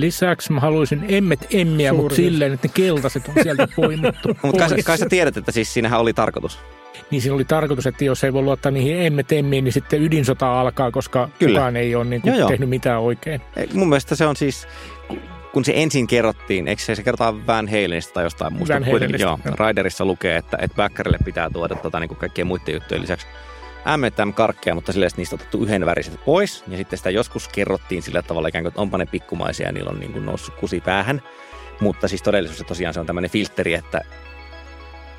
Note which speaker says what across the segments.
Speaker 1: Lisäksi mä haluaisin emmet emmiä,
Speaker 2: Suuri
Speaker 1: mutta silleen, että ne keltaiset on sieltä poimittu.
Speaker 3: Mutta kai, kai sä tiedät, että siis siinähän oli tarkoitus.
Speaker 1: Niin siinä oli tarkoitus, että jos ei voi luottaa niihin emmet emmiin, niin sitten ydinsota alkaa, koska
Speaker 3: Kyllä.
Speaker 1: kukaan ei ole niin kuin
Speaker 3: Joo, joo.
Speaker 1: tehnyt mitään oikein.
Speaker 3: Ei, Mun mielestä se on siis, kun se ensin kerrottiin, eikö se, se kerrotaan Van Halenista tai jostain muusta?
Speaker 1: Van Halenista,
Speaker 3: joo,
Speaker 1: joo.
Speaker 3: Riderissa lukee, että, että Backerille pitää tuoda tota, niin kuin kaikkien muiden juttujen lisäksi M&M-karkkeja, mutta että niistä otettu yhden väriset pois. Ja sitten sitä joskus kerrottiin sillä tavalla ikään kuin, että onpa ne pikkumaisia ja niillä on niin kuin noussut kusi päähän. Mutta siis todellisuudessa tosiaan se on tämmöinen filtteri, että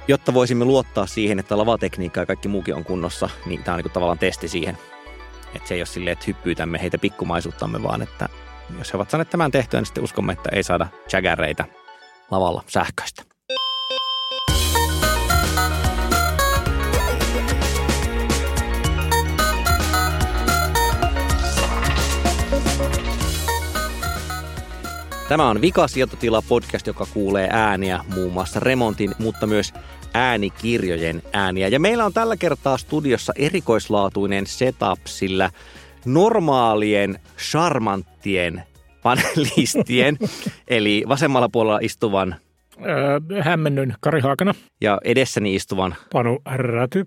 Speaker 3: jotta voisimme luottaa siihen, että lavatekniikka ja kaikki muukin on kunnossa, niin tämä on niin tavallaan testi siihen. Että se ei ole silleen, että hyppyytämme heitä pikkumaisuuttamme, vaan että jos he ovat saaneet tämän tehtyä, niin sitten uskomme, että ei saada jaggereita lavalla sähköistä. Tämä on Vika sieltotila podcast, joka kuulee ääniä muun muassa remontin, mutta myös äänikirjojen ääniä. Ja meillä on tällä kertaa studiossa erikoislaatuinen setup, sillä normaalien, charmanttien panelistien, eli vasemmalla puolella istuvan
Speaker 1: Öö, hämmennyin Kari Haakana.
Speaker 3: ja edessäni istuvan
Speaker 2: Panu Räty.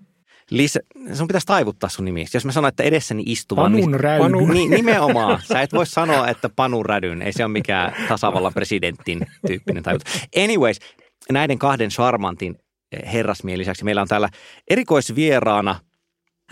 Speaker 3: Lisä, sun pitäisi taivuttaa sun nimi. Jos mä sanon, että edessäni istuvan,
Speaker 1: Panun
Speaker 3: niin.
Speaker 2: Panu-
Speaker 3: niin nimenomaan. Sä et voi sanoa, että Panu Rädyn. Ei se ole mikään tasavallan presidentin tyyppinen taivut. Anyways, näiden kahden charmantin eh, herrasmien lisäksi meillä on täällä erikoisvieraana,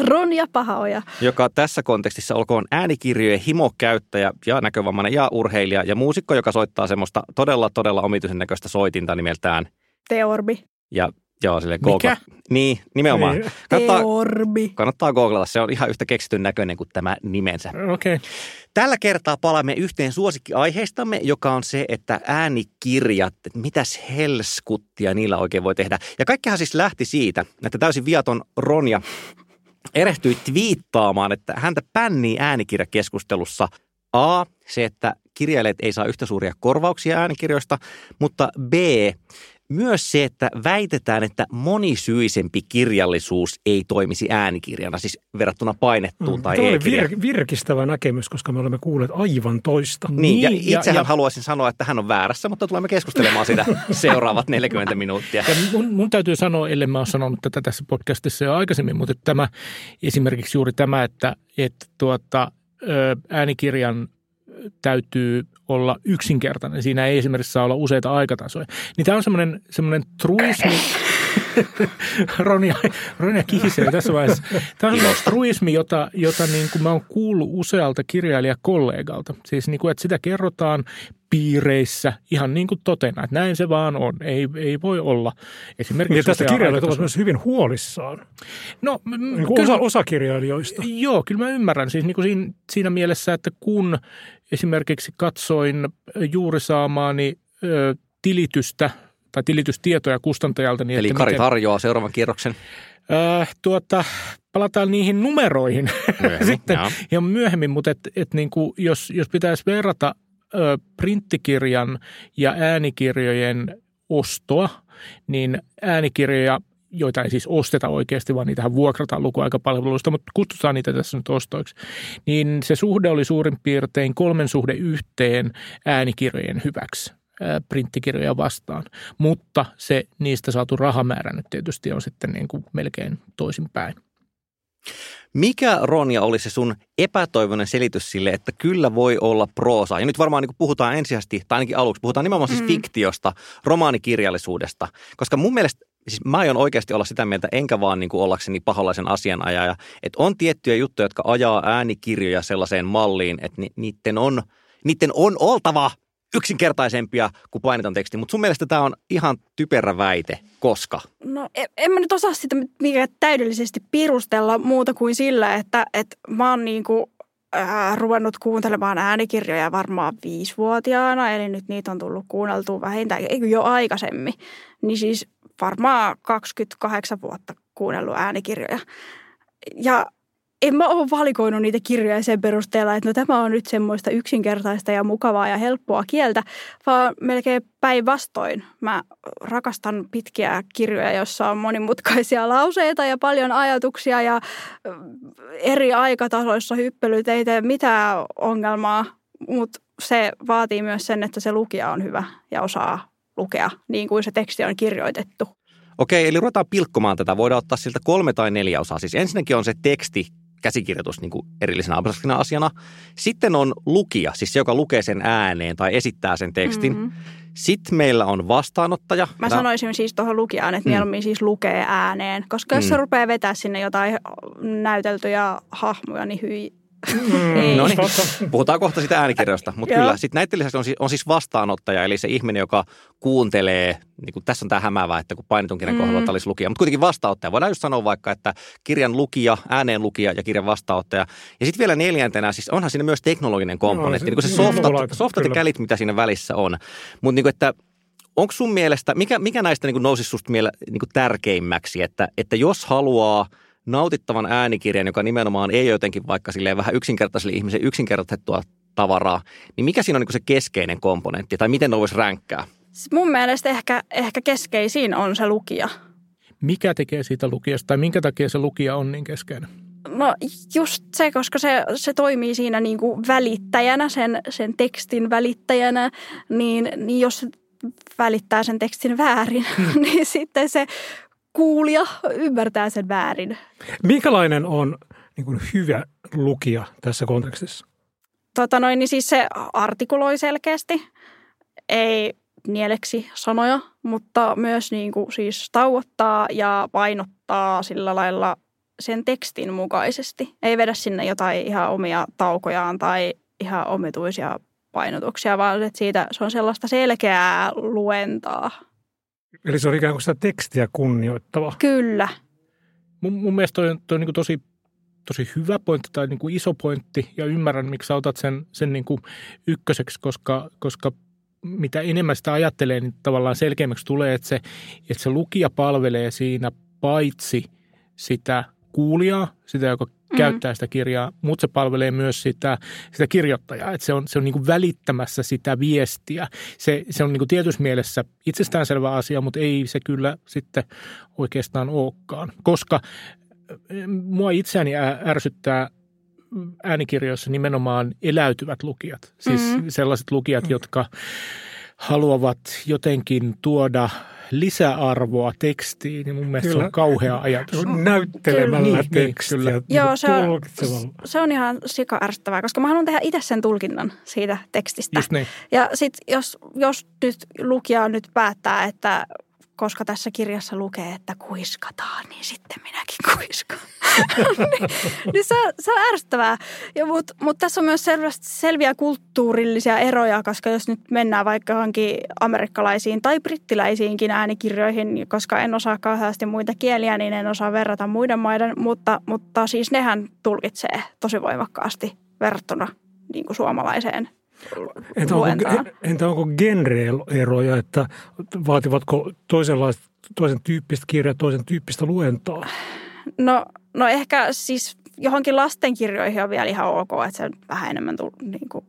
Speaker 4: Ronja Pahaoja.
Speaker 3: joka tässä kontekstissa olkoon äänikirjojen himokäyttäjä ja näkövammainen ja urheilija ja muusikko, joka soittaa semmoista todella, todella omituisen näköistä soitinta nimeltään.
Speaker 4: Teorbi.
Speaker 3: Ja joo, sille
Speaker 1: Mikä?
Speaker 3: Niin, nimenomaan.
Speaker 2: Ei.
Speaker 3: Kannattaa,
Speaker 4: Teorbi.
Speaker 3: kannattaa googlata, se on ihan yhtä keksityn näköinen kuin tämä nimensä.
Speaker 1: Okei. Okay.
Speaker 3: Tällä kertaa palaamme yhteen suosikkiaiheistamme, joka on se, että äänikirjat, että mitäs helskuttia niillä oikein voi tehdä. Ja kaikkihan siis lähti siitä, että täysin viaton Ronja erehtyi twiittaamaan, että häntä pännii äänikirjakeskustelussa A, se, että kirjailijat ei saa yhtä suuria korvauksia äänikirjoista, mutta B, myös se, että väitetään, että monisyisempi kirjallisuus ei toimisi äänikirjana, siis verrattuna painettuun tai
Speaker 2: Tämä oli
Speaker 3: e-kirjaan.
Speaker 2: vir- virkistävä näkemys, koska me olemme kuulleet aivan toista.
Speaker 3: Niin, ja
Speaker 1: Niin, ja-
Speaker 3: itsehän
Speaker 1: ja-
Speaker 3: haluaisin sanoa, että hän on väärässä, mutta tulemme keskustelemaan sitä seuraavat 40 minuuttia.
Speaker 1: Ja mun, mun täytyy sanoa, ellei mä ole sanonut tätä tässä podcastissa jo aikaisemmin, mutta että tämä esimerkiksi juuri tämä, että, että tuota, äänikirjan täytyy olla yksinkertainen. Siinä ei esimerkiksi saa olla useita aikatasoja. Niin tämä on semmoinen, semmoinen truismi. Ronja, Ronja kihisee tässä vaiheessa. Tämä on semmoinen truismi, jota, jota niin kuin mä oon kuullut usealta kirjailijakollegalta. Siis niin kuin, että sitä kerrotaan piireissä ihan niin kuin totena, että näin se vaan on. Ei, ei voi olla esimerkiksi...
Speaker 2: Ja tästä kirjailijat ovat myös hyvin huolissaan.
Speaker 1: No,
Speaker 2: Niin kuin
Speaker 1: kyllä-
Speaker 2: osa, osa kirjailijoista.
Speaker 1: Joo, kyllä mä ymmärrän. Siis niin kuin siinä, siinä mielessä, että kun esimerkiksi katsoin juuri saamaani ö, tilitystä tai tilitystietoja kustantajalta, niin
Speaker 3: Eli
Speaker 1: että
Speaker 3: Kari
Speaker 1: miten,
Speaker 3: tarjoaa seuraavan kierroksen.
Speaker 1: ö, tuota, palataan niihin numeroihin
Speaker 3: Myöhemmin,
Speaker 1: sitten ja myöhemmin, mutta et, et niin kuin, jos, jos pitäisi verrata ö, printtikirjan ja äänikirjojen ostoa, niin äänikirjoja joita ei siis osteta oikeasti, vaan niitähän vuokrataan lukuaikapalveluista, mutta kutsutaan niitä tässä nyt ostoiksi, niin se suhde oli suurin piirtein kolmen suhde yhteen äänikirjojen hyväksi printtikirjoja vastaan. Mutta se niistä saatu rahamäärä nyt tietysti on sitten niin kuin melkein toisinpäin.
Speaker 3: Mikä, Ronja, oli se sun epätoivoinen selitys sille, että kyllä voi olla proosa? Ja nyt varmaan niin puhutaan ensisijaisesti, tai ainakin aluksi, puhutaan nimenomaan siis
Speaker 4: Mm.
Speaker 3: fiktiosta, romaanikirjallisuudesta. Koska mun mielestä, siis mä aion oikeasti olla sitä mieltä, enkä vaan niin kuin ollakseni paholaisen asianajaja, että on tiettyjä juttuja, jotka ajaa äänikirjoja sellaiseen malliin, että ni, niiden, on, niiden on oltava yksinkertaisempia kuin paineton teksti. Mutta sun mielestä tämä on ihan typerä väite, koska?
Speaker 4: No en, en mä nyt osaa sitä mikä täydellisesti pirustella muuta kuin sillä, että, että mä oon niinku, äh, ruvennut kuuntelemaan äänikirjoja varmaan viisivuotiaana, eli nyt niitä on tullut kuunneltua vähintään, eikö jo aikaisemmin. Niin siis varmaan 28 vuotta kuunnellut äänikirjoja. Ja en mä ole valikoinut niitä kirjoja sen perusteella, että no tämä on nyt semmoista yksinkertaista ja mukavaa ja helppoa kieltä, vaan melkein päinvastoin. Mä rakastan pitkiä kirjoja, joissa on monimutkaisia lauseita ja paljon ajatuksia ja ö, eri aikatasoissa hyppelyt ei tee mitään ongelmaa mutta se vaatii myös sen, että se lukija on hyvä ja osaa lukea niin kuin se teksti on kirjoitettu.
Speaker 3: Okei, eli ruvetaan pilkkomaan tätä. Voidaan ottaa siltä kolme tai neljä osaa. Siis ensinnäkin on se teksti, käsikirjoitus niin kuin erillisenä abstraktina asiana. Sitten on lukija, siis se, joka lukee sen ääneen tai esittää sen tekstin. Mm-hmm. Sitten meillä on vastaanottaja.
Speaker 4: Mä Tää... sanoisin siis tuohon lukijaan, että mm. mieluummin siis lukee ääneen, koska jos mm. se rupeaa vetää sinne jotain näyteltyjä hahmoja, niin hyi,
Speaker 3: Mm, no niin, puhutaan kohta sitä äänikirjoista, mutta kyllä sitten näiden lisäksi on siis, on siis vastaanottaja, eli se ihminen, joka kuuntelee, niin kuin tässä on tämä hämäävä, että kun painetun kirjan mm. kohdalla olisi lukija, mutta kuitenkin vastaanottaja. Voidaan just sanoa vaikka, että kirjan lukija, ääneen lukija ja kirjan vastaanottaja. Ja sitten vielä neljäntenä, siis onhan siinä myös teknologinen komponentti, no, niin kuin se softat, softat ja kälit, mitä siinä välissä on. Mutta niin kuin, että onko sun mielestä, mikä, mikä näistä niin nousisi susta miele, niin tärkeimmäksi, että, että jos haluaa – nautittavan äänikirjan, joka nimenomaan ei jotenkin vaikka silleen vähän yksinkertaiselle ihmisen yksinkertaistettua tavaraa, niin mikä siinä on niin se keskeinen komponentti tai miten ne voisi ränkkää?
Speaker 4: Siis mun mielestä ehkä, ehkä keskeisin on se lukija.
Speaker 1: Mikä tekee siitä lukijasta tai minkä takia se lukija on niin keskeinen?
Speaker 4: No just se, koska se, se toimii siinä niin kuin välittäjänä, sen, sen tekstin välittäjänä, niin, niin jos välittää sen tekstin väärin, hmm. niin sitten se kuulija ymmärtää sen väärin.
Speaker 2: Minkälainen on niin kuin hyvä lukija tässä kontekstissa?
Speaker 4: Tota noin, niin siis se artikuloi selkeästi, ei nieleksi sanoja, mutta myös niin kuin siis tauottaa ja painottaa sillä lailla sen tekstin mukaisesti. Ei vedä sinne jotain ihan omia taukojaan tai ihan omituisia painotuksia, vaan että siitä se on sellaista selkeää luentaa.
Speaker 2: Eli se on ikään kuin sitä tekstiä kunnioittava.
Speaker 4: Kyllä.
Speaker 1: Mun, mun mielestä toi on, toi on niin tosi, tosi hyvä pointti tai niin kuin iso pointti ja ymmärrän, miksi sä otat sen, sen niin kuin ykköseksi, koska, koska mitä enemmän sitä ajattelee, niin tavallaan selkeämmäksi tulee, että se, että se lukija palvelee siinä paitsi sitä kuulijaa, sitä, joka mm. käyttää sitä kirjaa, mutta se palvelee myös sitä, sitä kirjoittajaa, että se on, se on niin kuin välittämässä sitä viestiä. Se, se on niin kuin tietyssä mielessä itsestäänselvä asia, mutta ei se kyllä sitten oikeastaan olekaan, koska mua itseäni ärsyttää äänikirjoissa nimenomaan eläytyvät lukijat. Siis mm. sellaiset lukijat, mm. jotka haluavat jotenkin tuoda lisäarvoa tekstiin, niin mun mielestä kyllä. se on kauhea ajatus.
Speaker 2: Näyttelemällä niin, niin, tekstiä. Niin,
Speaker 4: Joo, se on, se on ihan sika ärsyttävää, koska mä haluan tehdä itse sen tulkinnan siitä tekstistä.
Speaker 1: Just niin.
Speaker 4: Ja sitten jos, jos nyt lukija nyt päättää, että koska tässä kirjassa lukee, että kuiskataan, niin sitten minäkin kuiskaan. niin, niin se, se on ärsyttävää. Mutta mut tässä on myös selvästi, selviä kulttuurillisia eroja, koska jos nyt mennään vaikka johonkin amerikkalaisiin tai brittiläisiinkin äänikirjoihin, koska en osaa kauheasti muita kieliä, niin en osaa verrata muiden maiden, mutta, mutta siis nehän tulkitsee tosi voimakkaasti verrattuna niin kuin suomalaiseen
Speaker 2: Entä onko, entä onko genre-eroja, että vaativatko toisenlaista, toisen tyyppistä kirjaa, toisen tyyppistä luentaa?
Speaker 4: No, no ehkä siis johonkin lastenkirjoihin on vielä ihan ok, että se vähän enemmän tull, niin kuin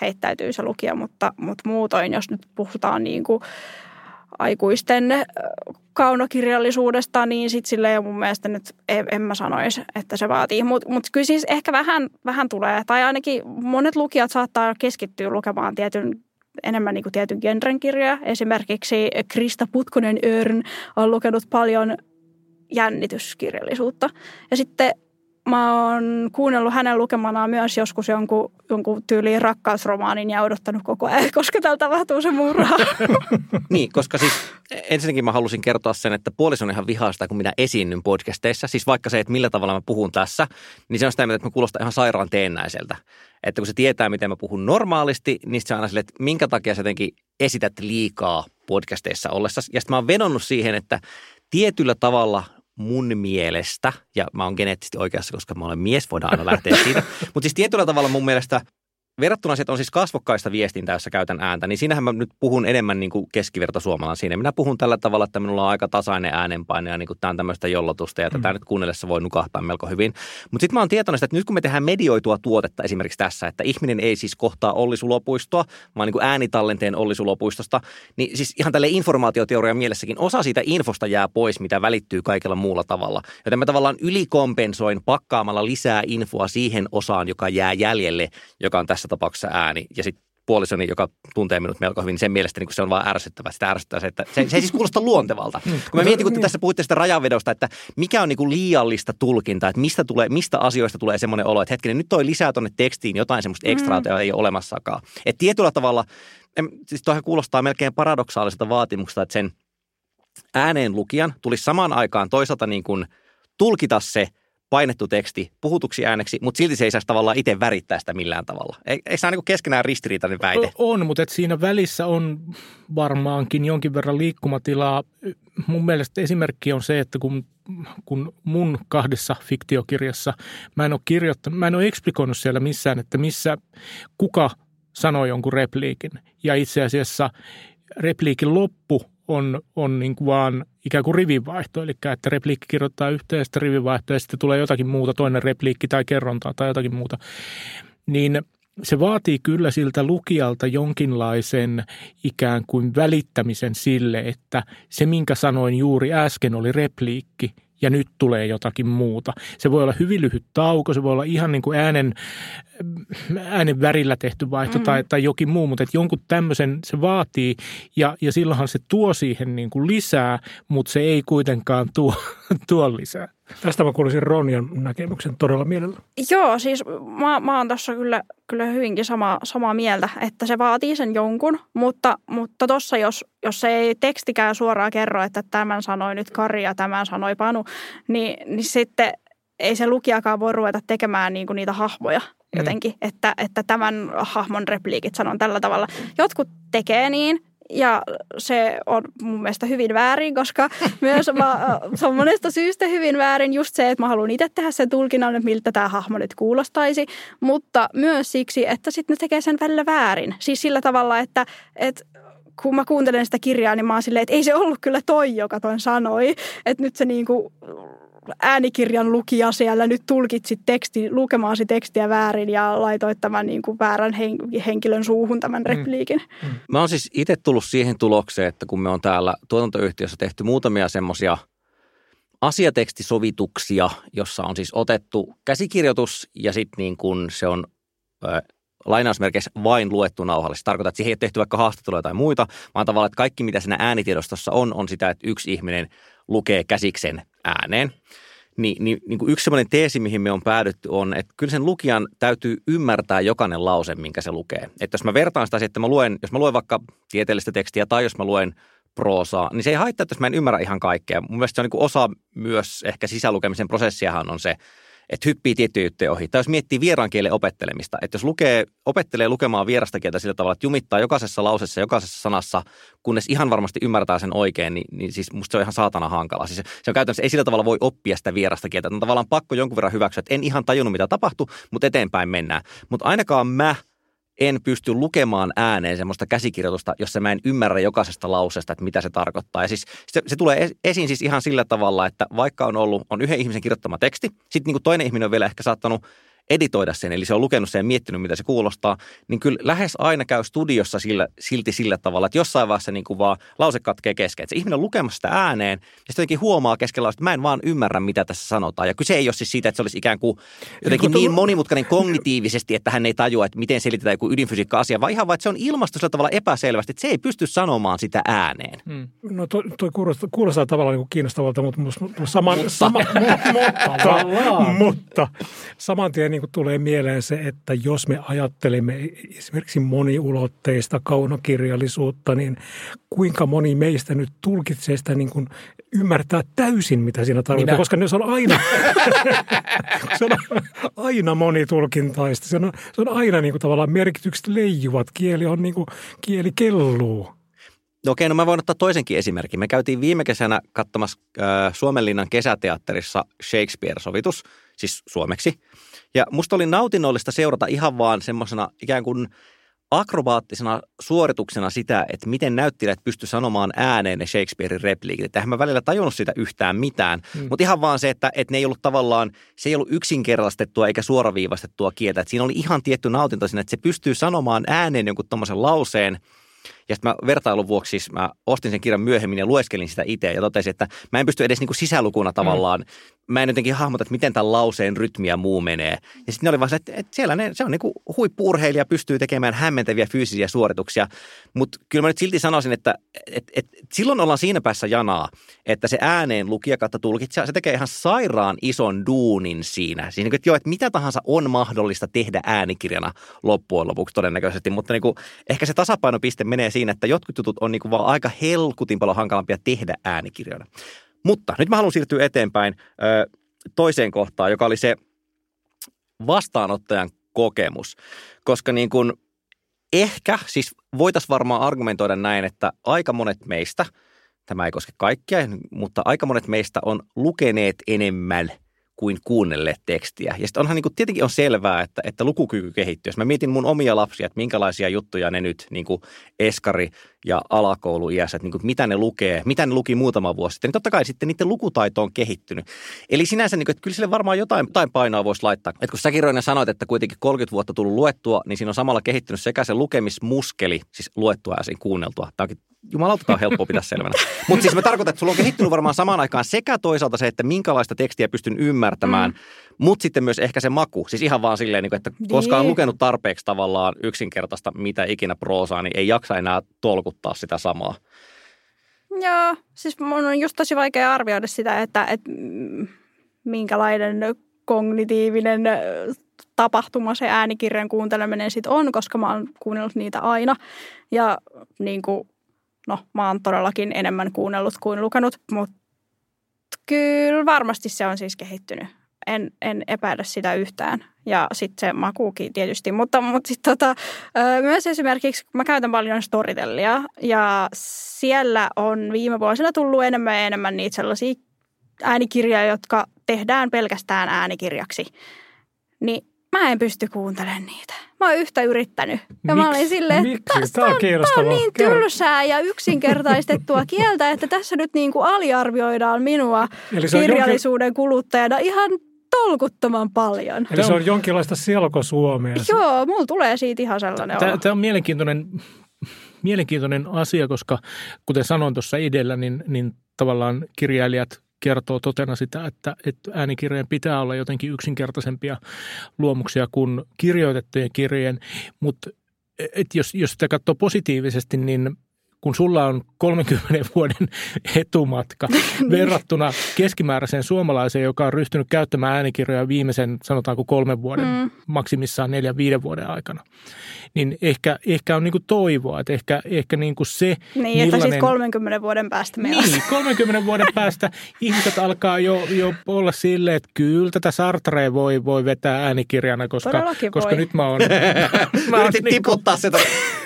Speaker 4: heittäytyy se lukija, mutta, mutta muutoin, jos nyt puhutaan niin kuin aikuisten kaunokirjallisuudesta, niin sitten silleen mun mielestä nyt en, en mä sanoisi, että se vaatii. Mutta mut kyllä siis ehkä vähän, vähän tulee, tai ainakin monet lukijat saattaa keskittyä lukemaan tietyn enemmän niin kuin tietyn genren kirjoja. Esimerkiksi Krista Putkonen Örn on lukenut paljon jännityskirjallisuutta. Ja sitten mä oon kuunnellut hänen lukemanaan myös joskus jonkun, jonkun tyyliin rakkausromaanin ja odottanut koko ajan, koska täällä tapahtuu se murha.
Speaker 3: niin, koska siis ensinnäkin mä halusin kertoa sen, että puoliso on ihan vihaa sitä, kun minä esiinnyn podcasteissa. Siis vaikka se, että millä tavalla mä puhun tässä, niin se on sitä, että mä kuulostan ihan sairaan teennäiseltä. Että kun se tietää, miten mä puhun normaalisti, niin se on aina sille, että minkä takia sä jotenkin esität liikaa podcasteissa ollessa. Ja sitten mä oon vedonnut siihen, että tietyllä tavalla mun mielestä, ja mä oon geneettisesti oikeassa, koska mä olen mies, voidaan aina lähteä siitä, mutta siis tietyllä tavalla mun mielestä verrattuna siihen, että on siis kasvokkaista viestintää, jossa käytän ääntä, niin siinähän mä nyt puhun enemmän niin kuin keskiverta suomalainen siinä. Minä puhun tällä tavalla, että minulla on aika tasainen äänenpaine ja niin kuin tämä on tämmöistä jollotusta ja tätä mm. nyt kuunnellessa voi nukahtaa melko hyvin. Mutta sitten mä oon tietoinen että nyt kun me tehdään medioitua tuotetta esimerkiksi tässä, että ihminen ei siis kohtaa Olli Sulopuistoa, vaan niin kuin äänitallenteen Olli Sulopuistosta, niin siis ihan tälle informaatioteorian mielessäkin osa siitä infosta jää pois, mitä välittyy kaikella muulla tavalla. Joten mä tavallaan ylikompensoin pakkaamalla lisää infoa siihen osaan, joka jää jäljelle, joka on tässä tässä tapauksessa ääni ja sitten puolisoni, joka tuntee minut melko hyvin, sen mielestä niin se on vaan ärsyttävää. Sitä ärsyttää se, että se, se ei siis kuulosta luontevalta. Mm. Kun mä mietin, kun te tässä puhutte sitä rajanvedosta, että mikä on niin kuin liiallista tulkintaa, että mistä, tulee, mistä asioista tulee semmoinen olo, että hetkinen, nyt toi lisää tuonne tekstiin jotain semmoista ekstraa, mm. ei ole olemassakaan. Että tietyllä tavalla, siis toihan kuulostaa melkein paradoksaaliselta vaatimukselta, että sen ääneen lukijan tulisi samaan aikaan toisaalta niin kuin tulkita se – painettu teksti puhutuksi ääneksi, mutta silti se ei saisi tavallaan itse värittää sitä millään tavalla. Eikö se ole niin keskenään ristiriitainen väite?
Speaker 1: On, mutta et siinä välissä on varmaankin jonkin verran liikkumatilaa. Mun mielestä esimerkki on se, että kun, kun mun kahdessa fiktiokirjassa mä en ole kirjoittanut, mä en ole eksplikoinut siellä missään, että missä kuka sanoi jonkun repliikin. Ja itse asiassa repliikin loppu on, on niin kuin vaan ikään kuin rivivaihto, eli että repliikki kirjoittaa yhteistä rivivaihtoa ja sitten tulee jotakin muuta, toinen repliikki tai kerrontaa tai jotakin muuta, niin se vaatii kyllä siltä lukijalta jonkinlaisen ikään kuin välittämisen sille, että se minkä sanoin juuri äsken oli repliikki ja nyt tulee jotakin muuta. Se voi olla hyvin lyhyt tauko, se voi olla ihan niin kuin äänen, äänen värillä tehty vaihto mm. tai, tai jokin muu, mutta että jonkun tämmöisen se vaatii ja, ja silloinhan se tuo siihen niin kuin lisää, mutta se ei kuitenkaan tuo, tuo lisää.
Speaker 2: Tästä mä kuulisin Ronjan näkemyksen todella mielellä.
Speaker 4: Joo, siis mä, mä oon tässä kyllä, kyllä hyvinkin sama, samaa mieltä, että se vaatii sen jonkun, mutta mutta tossa jos, jos se ei tekstikään suoraan kerro, että tämän sanoi nyt Kari ja tämän sanoi Panu, niin, niin sitten ei se lukijakaan voi ruveta tekemään niin kuin niitä hahmoja mm. jotenkin, mm. että, että tämän hahmon repliikit sanon tällä tavalla. Jotkut tekee niin, ja se on mun mielestä hyvin väärin, koska myös mä, se on monesta syystä hyvin väärin just se, että mä haluan itse tehdä sen tulkinnan, että miltä tämä hahmo nyt kuulostaisi. Mutta myös siksi, että sitten ne tekee sen välillä väärin. Siis sillä tavalla, että, että kun mä kuuntelen sitä kirjaa, niin mä oon silleen, että ei se ollut kyllä toi, joka ton sanoi. Että nyt se niinku äänikirjan lukija siellä nyt tulkitsit teksti, lukemaasi tekstiä väärin ja laitoit tämän niin kuin väärän henkilön suuhun tämän mm. repliikin. Mm. Mm.
Speaker 3: Mä oon siis itse tullut siihen tulokseen, että kun me on täällä tuotantoyhtiössä tehty muutamia semmoisia asiatekstisovituksia, jossa on siis otettu käsikirjoitus ja sitten niin kuin se on lainausmerkeissä vain luettu nauhalle. Se tarkoittaa, että siihen ei ole tehty vaikka haastatteluja tai muita, vaan tavallaan, että kaikki mitä siinä äänitiedostossa on, on sitä, että yksi ihminen lukee käsiksen ääneen. Niin, niin, niin kuin yksi sellainen teesi, mihin me on päädytty, on, että kyllä sen lukijan täytyy ymmärtää jokainen lause, minkä se lukee. Että jos mä vertaan sitä, että mä luen, jos mä luen vaikka tieteellistä tekstiä tai jos mä luen proosaa, niin se ei haittaa, että jos mä en ymmärrä ihan kaikkea. Mun mielestä se on niin kuin osa myös ehkä sisälukemisen prosessiahan on se, että hyppii tiettyjä juttuja ohi. Tai jos miettii vieraan kielen opettelemista, että jos lukee, opettelee lukemaan vierasta kieltä sillä tavalla, että jumittaa jokaisessa lausessa, jokaisessa sanassa, kunnes ihan varmasti ymmärtää sen oikein, niin, niin siis musta se on ihan saatana hankala. Siis se on käytännössä, ei sillä tavalla voi oppia sitä vierasta kieltä. On tavallaan pakko jonkun verran hyväksyä, että en ihan tajunnut mitä tapahtui, mutta eteenpäin mennään. Mutta ainakaan mä – en pysty lukemaan ääneen semmoista käsikirjoitusta, jossa mä en ymmärrä jokaisesta lauseesta, että mitä se tarkoittaa. Ja siis se, se tulee esiin siis ihan sillä tavalla, että vaikka on ollut, on yhden ihmisen kirjoittama teksti, sitten niin toinen ihminen on vielä ehkä saattanut editoida sen, eli se on lukenut sen ja miettinyt, mitä se kuulostaa, niin kyllä lähes aina käy studiossa sillä, silti sillä tavalla, että jossain vaiheessa niin kuin vaan lause katkee kesken. Että se ihminen on lukemassa sitä ääneen ja sitten jotenkin huomaa keskellä, että mä en vaan ymmärrä, mitä tässä sanotaan. Ja kyse ei ole siis siitä, että se olisi ikään kuin jotenkin niin monimutkainen kognitiivisesti, että hän ei tajua, että miten selitetään joku ydinfysiikka-asia, vaan ihan vaan, että se on ilmasto sillä tavalla epäselvästi, että se ei pysty sanomaan sitä ääneen. Hmm.
Speaker 2: No toi, toi kuulostaa, kuulostaa tavallaan niin kuin kiinnostavalta, mutta, mutta, saman, mutta. Sama, mutta, mutta saman tien niin kuin tulee mieleen se, että jos me ajattelemme esimerkiksi moniulotteista kaunokirjallisuutta, niin kuinka moni meistä nyt tulkitsee sitä niin kuin ymmärtää täysin, mitä siinä tarvitaan, koska ne on aina, se on aina monitulkintaista. Se on, se on aina niin kuin tavallaan merkitykset leijuvat. Kieli on niin kuin, kieli kelluu.
Speaker 3: No okei, no mä voin ottaa toisenkin esimerkin. Me käytiin viime kesänä katsomassa äh, Suomenlinnan kesäteatterissa Shakespeare-sovitus, siis suomeksi – ja musta oli nautinnollista seurata ihan vaan semmoisena ikään kuin akrobaattisena suorituksena sitä, että miten näyttelijät pysty sanomaan ääneen ne Shakespearein repliikit. Että mä välillä tajunnut sitä yhtään mitään, hmm. mutta ihan vaan se, että, että ne ei ollut tavallaan, se ei ollut yksinkertaistettua eikä suoraviivastettua kieltä. Että siinä oli ihan tietty nautinto siinä, että se pystyy sanomaan ääneen jonkun tommosen lauseen – ja sitten mä vertailun vuoksi siis mä ostin sen kirjan myöhemmin ja lueskelin sitä itse ja totesin, että mä en pysty edes niin kuin sisälukuna tavallaan, mm. Mä en jotenkin hahmota, että miten tämän lauseen rytmi ja muu menee. Ja sitten ne oli vaan että, että siellä ne, se on niin kuin pystyy tekemään hämmentäviä fyysisiä suorituksia. Mutta kyllä mä nyt silti sanoisin, että et, et, silloin ollaan siinä päässä janaa, että se ääneen lukija kautta tulkitsija, se tekee ihan sairaan ison duunin siinä. Siinä, että, joo, että mitä tahansa on mahdollista tehdä äänikirjana loppujen lopuksi todennäköisesti, mutta niin kuin, ehkä se tasapainopiste menee siinä, että jotkut jutut on niin kuin vaan aika helkutin paljon hankalampia tehdä äänikirjoina. Mutta nyt mä haluan siirtyä eteenpäin ö, toiseen kohtaan, joka oli se vastaanottajan kokemus. Koska niin kuin ehkä, siis voitaisiin varmaan argumentoida näin, että aika monet meistä, tämä ei koske kaikkia, mutta aika monet meistä on lukeneet enemmän – kuin kuunnelleet tekstiä. Ja sitten onhan niin kuin, tietenkin on selvää, että, että lukukyky kehittyy. Jos mä mietin mun omia lapsia, että minkälaisia juttuja ne nyt niin kuin eskari- ja alakouluiässä, että niin kuin, mitä ne lukee, mitä ne luki muutama vuosi sitten, niin totta kai sitten niiden lukutaito on kehittynyt. Eli sinänsä, niin kuin, että kyllä sille varmaan jotain, jotain painoa voisi laittaa. Että kun säkin Roinen sanoit, että kuitenkin 30 vuotta tullut luettua, niin siinä on samalla kehittynyt sekä se lukemismuskeli, siis luettua ja kuunneltua. Tämä onkin jumalauta, tämä on helppo pitää selvänä. Mutta siis mä tarkoitan, että sulla on kehittynyt varmaan samaan aikaan sekä toisaalta se, että minkälaista tekstiä pystyn ymmärtämään, mm. mutta sitten myös ehkä se maku. Siis ihan vaan silleen, niin että koska on niin. lukenut tarpeeksi tavallaan yksinkertaista mitä ikinä proosaa, niin ei jaksa enää tolkuttaa sitä samaa.
Speaker 4: Joo, siis mun on just tosi vaikea arvioida sitä, että, että minkälainen kognitiivinen tapahtuma se äänikirjan kuunteleminen sitten on, koska mä oon kuunnellut niitä aina. Ja niin kuin no mä oon todellakin enemmän kuunnellut kuin lukenut, mutta kyllä varmasti se on siis kehittynyt. En, en epäile sitä yhtään. Ja sitten se makuukin tietysti. Mutta, mutta sitten tota, myös esimerkiksi, mä käytän paljon Storytellia ja siellä on viime vuosina tullut enemmän ja enemmän niitä sellaisia äänikirjoja, jotka tehdään pelkästään äänikirjaksi. Niin mä en pysty kuuntelemaan niitä. Mä oon yhtä yrittänyt. Ja Miks? mä olin silleen,
Speaker 2: että tämä on,
Speaker 4: on niin tylsää ja yksinkertaistettua kieltä, että tässä nyt niin kuin aliarvioidaan minua kirjallisuuden jonkin... kuluttajana ihan tolkuttoman paljon.
Speaker 2: Eli se on jonkinlaista selkosuomea.
Speaker 4: Joo, mulla tulee siitä ihan sellainen
Speaker 1: Tämä, tämä on mielenkiintoinen, mielenkiintoinen asia, koska kuten sanoin tuossa edellä, niin, niin tavallaan kirjailijat kertoo totena sitä, että, että äänikirjojen pitää olla jotenkin yksinkertaisempia luomuksia kuin kirjoitettujen kirjojen, mutta et jos, jos sitä katsoo positiivisesti, niin kun sulla on 30 vuoden etumatka niin. verrattuna keskimääräiseen suomalaiseen, joka on ryhtynyt käyttämään äänikirjoja viimeisen, sanotaanko kolmen vuoden, mm. maksimissaan neljän, viiden vuoden aikana, niin ehkä, ehkä on niin kuin toivoa, että ehkä, ehkä niin kuin se,
Speaker 4: Niin, millainen... että siis 30 vuoden päästä meillä
Speaker 1: Niin, 30 vuoden päästä ihmiset alkaa jo, jo olla silleen, että kyllä tätä Sartrea voi, voi vetää äänikirjana, koska, koska
Speaker 4: voi.
Speaker 1: nyt mä oon...
Speaker 3: mä oon niin tiputtaa sitä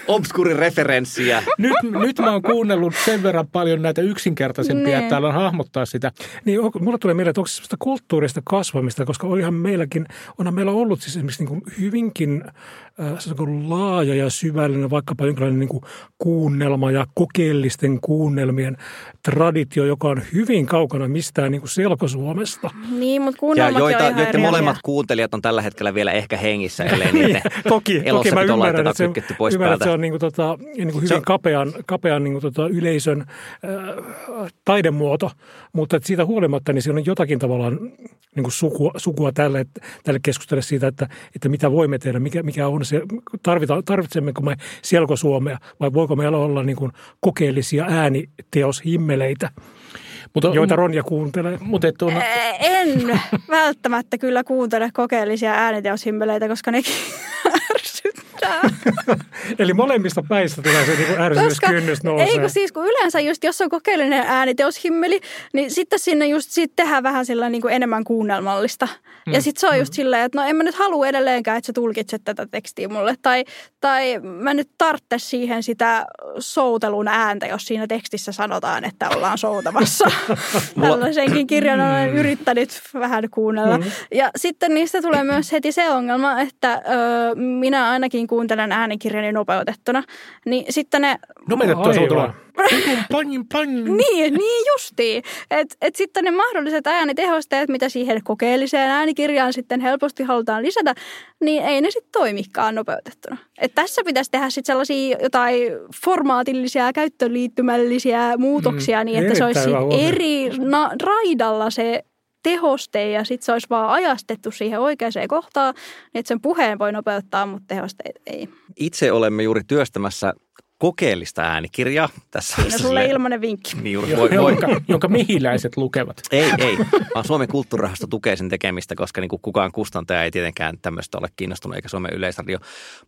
Speaker 3: obskurin referenssiä.
Speaker 1: Nyt, nyt mä oon kuunnellut sen verran paljon näitä yksinkertaisempia, että niin. täällä on hahmottaa sitä.
Speaker 2: Niin, on, mulla tulee mieleen, että onko se kulttuurista kasvamista, koska olihan meilläkin, onhan meillä ollut siis esimerkiksi niin kuin hyvinkin äh, laaja ja syvällinen vaikkapa jonkinlainen niin kuin kuunnelma ja kokeellisten kuunnelmien traditio, joka on hyvin kaukana mistään niin kuin selkosuomesta.
Speaker 4: Niin, mutta kuunnelmat
Speaker 3: ja joita, on joiden molemmat kuuntelijat on tällä hetkellä vielä ehkä hengissä, ellei niin,
Speaker 2: toki, toki mä ymmärrän, että se,
Speaker 3: pois
Speaker 2: ymmärrän, että se on niin kuin, tota, niin kuin hyvin kapean, kapean niin kuin, tota, yleisön äh, taidemuoto, mutta että siitä huolimatta niin siinä on jotakin tavallaan niin kuin sukua, sukua tälle, tälle keskustelle siitä, että, että mitä voimme tehdä, mikä, mikä on se, tarvitaan, tarvitsemmeko me selkosuomea vai voiko meillä olla niin kuin kokeellisia ääniteoshimmeleitä. Mutta, joita Ronja kuuntelee.
Speaker 4: Mutta et on... En välttämättä kyllä kuuntele kokeellisia ääniteoshimmeleitä, koska nekin
Speaker 2: Eli molemmista päistä tulee se niin ärsyyyskynnys nousee.
Speaker 4: Eikö siis, kun yleensä just jos on kokeellinen ääniteoshimmeli, niin sitten sinne just sit tehdään vähän sillä niin kuin enemmän kuunnelmallista. Mm. Ja sitten se on just mm. silleen, että no en mä nyt halua edelleenkään, että sä tulkitset tätä tekstiä mulle. Tai, tai mä nyt tartte siihen sitä soutelun ääntä, jos siinä tekstissä sanotaan, että ollaan soutamassa. Tällaisenkin kirjan olen mm. yrittänyt vähän kuunnella. Mm. Ja sitten niistä tulee myös heti se ongelma, että ö, minä ainakin kuuntelen äänikirjani nopeutettuna, niin sitten ne...
Speaker 1: Nopeutettua soutelua.
Speaker 4: niin, niin justiin. Että et sitten ne mahdolliset äänitehosteet, mitä siihen kokeelliseen äänikirjaan sitten helposti halutaan lisätä, niin ei ne sitten toimikaan nopeutettuna. Et tässä pitäisi tehdä sitten sellaisia jotain formaatillisia, käyttöliittymällisiä muutoksia mm, niin, että se olisi eri na- raidalla se tehoste ja sitten se olisi vaan ajastettu siihen oikeaan kohtaan, niin että sen puheen voi nopeuttaa, mutta tehosteet ei.
Speaker 3: Itse olemme juuri työstämässä kokeellista äänikirjaa. Tässä
Speaker 4: Siinä sulle ilmainen vinkki.
Speaker 3: Niin juuri, voi, voi.
Speaker 1: jonka, jonka mehiläiset lukevat.
Speaker 3: Ei, ei, vaan Suomen kulttuurirahasto tukee sen tekemistä, koska niin kuin kukaan kustantaja ei tietenkään tämmöistä ole kiinnostunut, eikä Suomen yleisradio.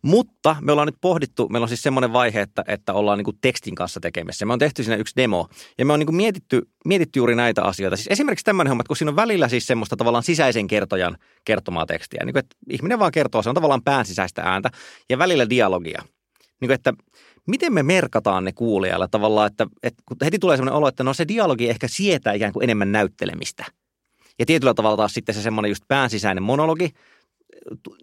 Speaker 3: Mutta me ollaan nyt pohdittu, meillä on siis semmoinen vaihe, että, että ollaan niin kuin tekstin kanssa tekemisissä. Me on tehty siinä yksi demo, ja me on niin kuin mietitty, mietitty juuri näitä asioita. Siis esimerkiksi tämmöinen homma, että kun siinä on välillä siis semmoista tavallaan sisäisen kertojan kertomaa tekstiä, niin kuin, että ihminen vaan kertoo, se on tavallaan pään sisäistä ääntä, ja välillä dialogia. Niin kuin, että miten me merkataan ne kuulijalle tavallaan, että, että kun heti tulee sellainen olo, että no se dialogi ehkä sietää ikään kuin enemmän näyttelemistä. Ja tietyllä tavalla taas sitten se semmoinen just pään sisäinen monologi,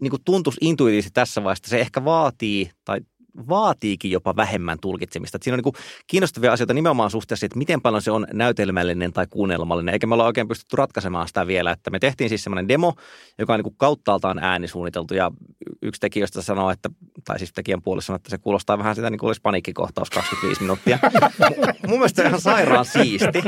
Speaker 3: niin kuin tuntuisi intuitiivisesti tässä vaiheessa, se ehkä vaatii tai vaatiikin jopa vähemmän tulkitsemista. Että siinä on niin kiinnostavia asioita nimenomaan suhteessa, että miten paljon se on näytelmällinen tai kuunnelmallinen, eikä me olla oikein pystytty ratkaisemaan sitä vielä. Että me tehtiin siis semmoinen demo, joka on niin kauttaaltaan äänisuunniteltu ja yksi tekijöistä sanoo, että, tai siis tekijän puolessa sanoo, että se kuulostaa vähän sitä niin kuin olisi paniikkikohtaus 25 minuuttia. Mun mielestä se on ihan sairaan siisti,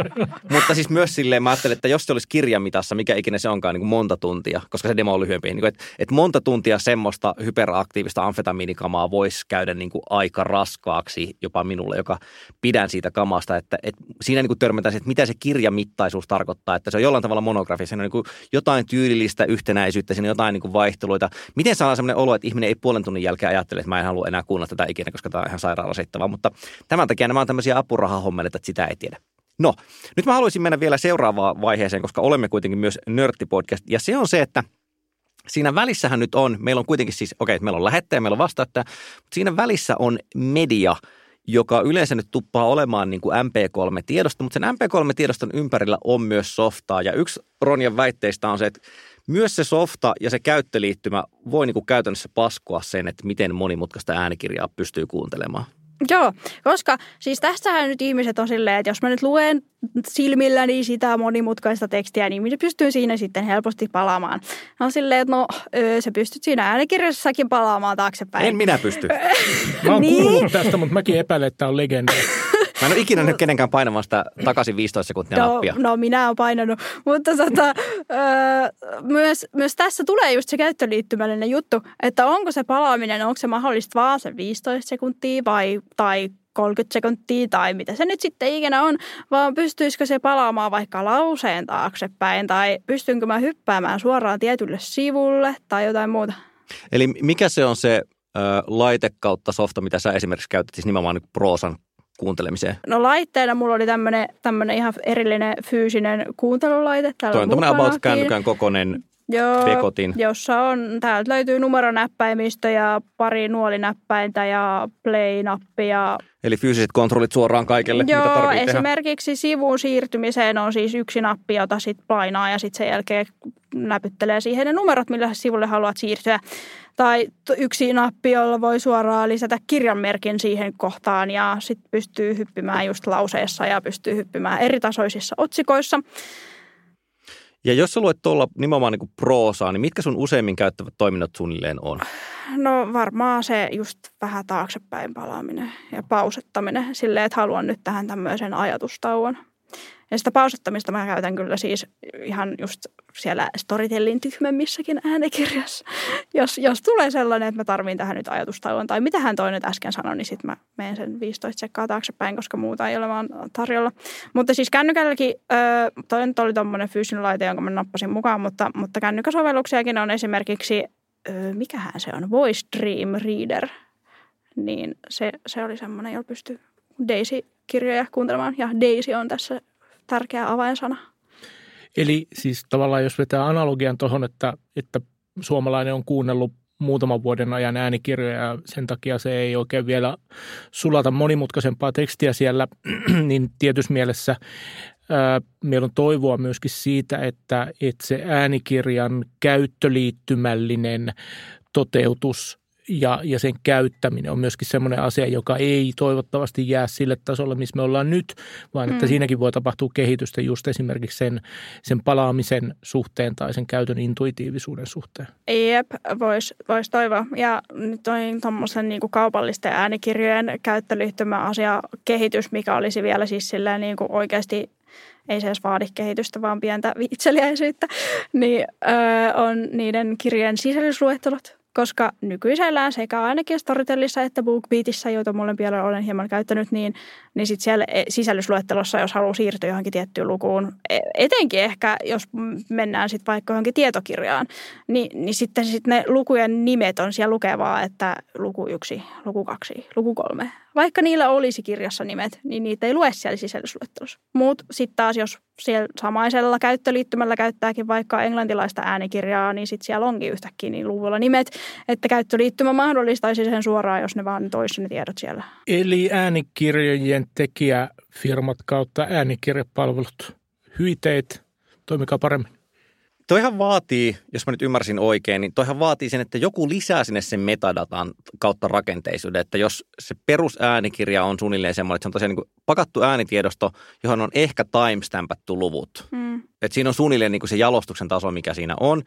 Speaker 3: mutta siis myös silleen mä ajattelin, että jos se olisi kirjamitassa, mikä ikinä se onkaan, niin kuin monta tuntia, koska se demo on lyhyempi, niin kuin, että, että monta tuntia semmoista hyperaktiivista amfetamiinikamaa voisi käydä niin kuin aika raskaaksi jopa minulle, joka pidän siitä kamasta, että, että siinä niin kuin törmätään että mitä se kirjamittaisuus tarkoittaa, että se on jollain tavalla monografia, siinä on niin kuin jotain tyylillistä yhtenäisyyttä, siinä on jotain niin kuin vaihteluita. Miten saa sellainen olo, että ihminen ei puolen tunnin jälkeen ajattele, että mä en halua enää kuunnella tätä ikinä, koska tämä on ihan sairaan mutta tämän takia nämä on tämmöisiä apurahahommeleita, että sitä ei tiedä. No, nyt mä haluaisin mennä vielä seuraavaan vaiheeseen, koska olemme kuitenkin myös nörttipodcast, ja se on se, että – Siinä välissähän nyt on, meillä on kuitenkin siis, okei, okay, meillä on lähettäjä, meillä on vastaattaja, mutta siinä välissä on media, joka yleensä nyt tuppaa olemaan niin kuin MP3-tiedosto, mutta sen MP3-tiedoston ympärillä on myös softaa. Ja yksi Ronjan väitteistä on se, että myös se softa ja se käyttöliittymä voi niin kuin käytännössä paskoa sen, että miten monimutkaista äänikirjaa pystyy kuuntelemaan.
Speaker 4: Joo, koska siis tässähän nyt ihmiset on silleen, että jos mä nyt luen silmilläni sitä monimutkaista tekstiä, niin minä pystyn siinä sitten helposti palaamaan. No silleen, että no se pystyt siinä äänikirjassakin palaamaan taaksepäin.
Speaker 3: En minä pysty.
Speaker 1: Mä oon niin. kuullut tästä, mutta mäkin epäilen, että tämä on legenda.
Speaker 3: Mä en ole ikinä nyt kenenkään painamaan sitä takaisin 15 sekuntia
Speaker 4: no,
Speaker 3: nappia.
Speaker 4: No minä olen painanut, mutta tota, myös, myös tässä tulee just se käyttöliittymällinen juttu, että onko se palaaminen, onko se mahdollista vaan se 15 sekuntia vai, tai 30 sekuntia tai mitä se nyt sitten ikinä on, vaan pystyisikö se palaamaan vaikka lauseen taaksepäin tai pystynkö mä hyppäämään suoraan tietylle sivulle tai jotain muuta.
Speaker 3: Eli mikä se on se laite kautta softa, mitä sä esimerkiksi käytät siis nimenomaan proosan kuuntelemiseen?
Speaker 4: No laitteena mulla oli tämmöinen, ihan erillinen fyysinen kuuntelulaite.
Speaker 3: Täällä Toi on tämmöinen about kännykän kokoinen Joo, Bekotin.
Speaker 4: jossa on, täältä löytyy numeronäppäimistö ja pari nuolinäppäintä ja play-nappi ja
Speaker 3: Eli fyysiset kontrollit suoraan kaikille,
Speaker 4: Joo,
Speaker 3: mitä
Speaker 4: esimerkiksi tehdä. sivuun siirtymiseen on siis yksi nappi, jota sitten painaa ja sitten sen jälkeen näpyttelee siihen ne numerot, millä sivulle haluat siirtyä. Tai yksi nappi, jolla voi suoraan lisätä kirjanmerkin siihen kohtaan ja sitten pystyy hyppimään just lauseessa ja pystyy hyppimään eri tasoisissa otsikoissa.
Speaker 3: Ja jos sä luet tuolla nimenomaan niin proosaa, niin mitkä sun useimmin käyttävät toiminnot suunnilleen on?
Speaker 4: No varmaan se just vähän taaksepäin palaaminen ja pausettaminen silleen, että haluan nyt tähän tämmöisen ajatustauon. Ja sitä pausettamista mä käytän kyllä siis ihan just siellä Storytellin tyhmemmissäkin äänikirjassa. Jos, jos tulee sellainen, että mä tarviin tähän nyt ajatustauon tai mitä hän toi nyt äsken sanoi, niin sitten mä menen sen 15 sekkaa taaksepäin, koska muuta ei ole vaan tarjolla. Mutta siis kännykälläkin, toi nyt oli tuommoinen fyysinen laite, jonka mä nappasin mukaan, mutta, mutta kännykäsovelluksiakin on esimerkiksi, mikähän se on, Voice Dream Reader. Niin se, se oli semmoinen, jolla pystyy Daisy-kirjoja kuuntelemaan ja Daisy on tässä tärkeä avainsana.
Speaker 1: Eli siis tavallaan jos vetää analogian tuohon, että, että suomalainen on kuunnellut muutaman vuoden ajan äänikirjoja ja sen takia se ei oikein vielä sulata monimutkaisempaa tekstiä siellä, niin tietyssä mielessä ää, meillä on toivoa myöskin siitä, että, että se äänikirjan käyttöliittymällinen toteutus ja, ja sen käyttäminen on myöskin semmoinen asia, joka ei toivottavasti jää sille tasolle, missä me ollaan nyt, vaan että mm. siinäkin voi tapahtua kehitystä just esimerkiksi sen, sen palaamisen suhteen tai sen käytön intuitiivisuuden suhteen.
Speaker 4: Jep, voisi vois toivoa. Ja nyt on tuommoisen niin kaupallisten äänikirjojen käyttöliittymä asia kehitys, mikä olisi vielä siis silleen niin kuin oikeasti ei se edes vaadi kehitystä, vaan pientä vitseliäisyyttä, niin öö, on niiden kirjojen sisällysluettelot koska nykyisellään sekä ainakin Storytellissa että BookBeatissä, joita molempia olen hieman käyttänyt, niin, niin sitten siellä e, sisällysluettelossa, jos haluaa siirtyä johonkin tiettyyn lukuun, e, etenkin ehkä jos mennään sitten vaikka johonkin tietokirjaan, niin, niin sitten sit ne lukujen nimet on siellä lukevaa, että luku yksi, luku kaksi, luku kolme. Vaikka niillä olisi kirjassa nimet, niin niitä ei lue siellä sisällysluettelossa. Mutta sitten taas, jos siellä samaisella käyttöliittymällä käyttääkin vaikka englantilaista äänikirjaa, niin sitten siellä onkin yhtäkkiä niin luvulla nimet, että käyttöliittymä mahdollistaisi sen suoraan, jos ne vaan toisi ne tiedot siellä.
Speaker 1: Eli äänikirjojen tekijäfirmat kautta äänikirjapalvelut, hyiteet, toimikaa paremmin.
Speaker 3: Toihan vaatii, jos mä nyt ymmärsin oikein, niin toihan vaatii sen, että joku lisää sinne sen metadatan kautta rakenteisuuden. Että jos se perusäänikirja on suunnilleen semmoinen, että se on tosiaan niin pakattu äänitiedosto, johon on ehkä timestampattu luvut. Mm. Että siinä on suunnilleen niin kuin se jalostuksen taso, mikä siinä on.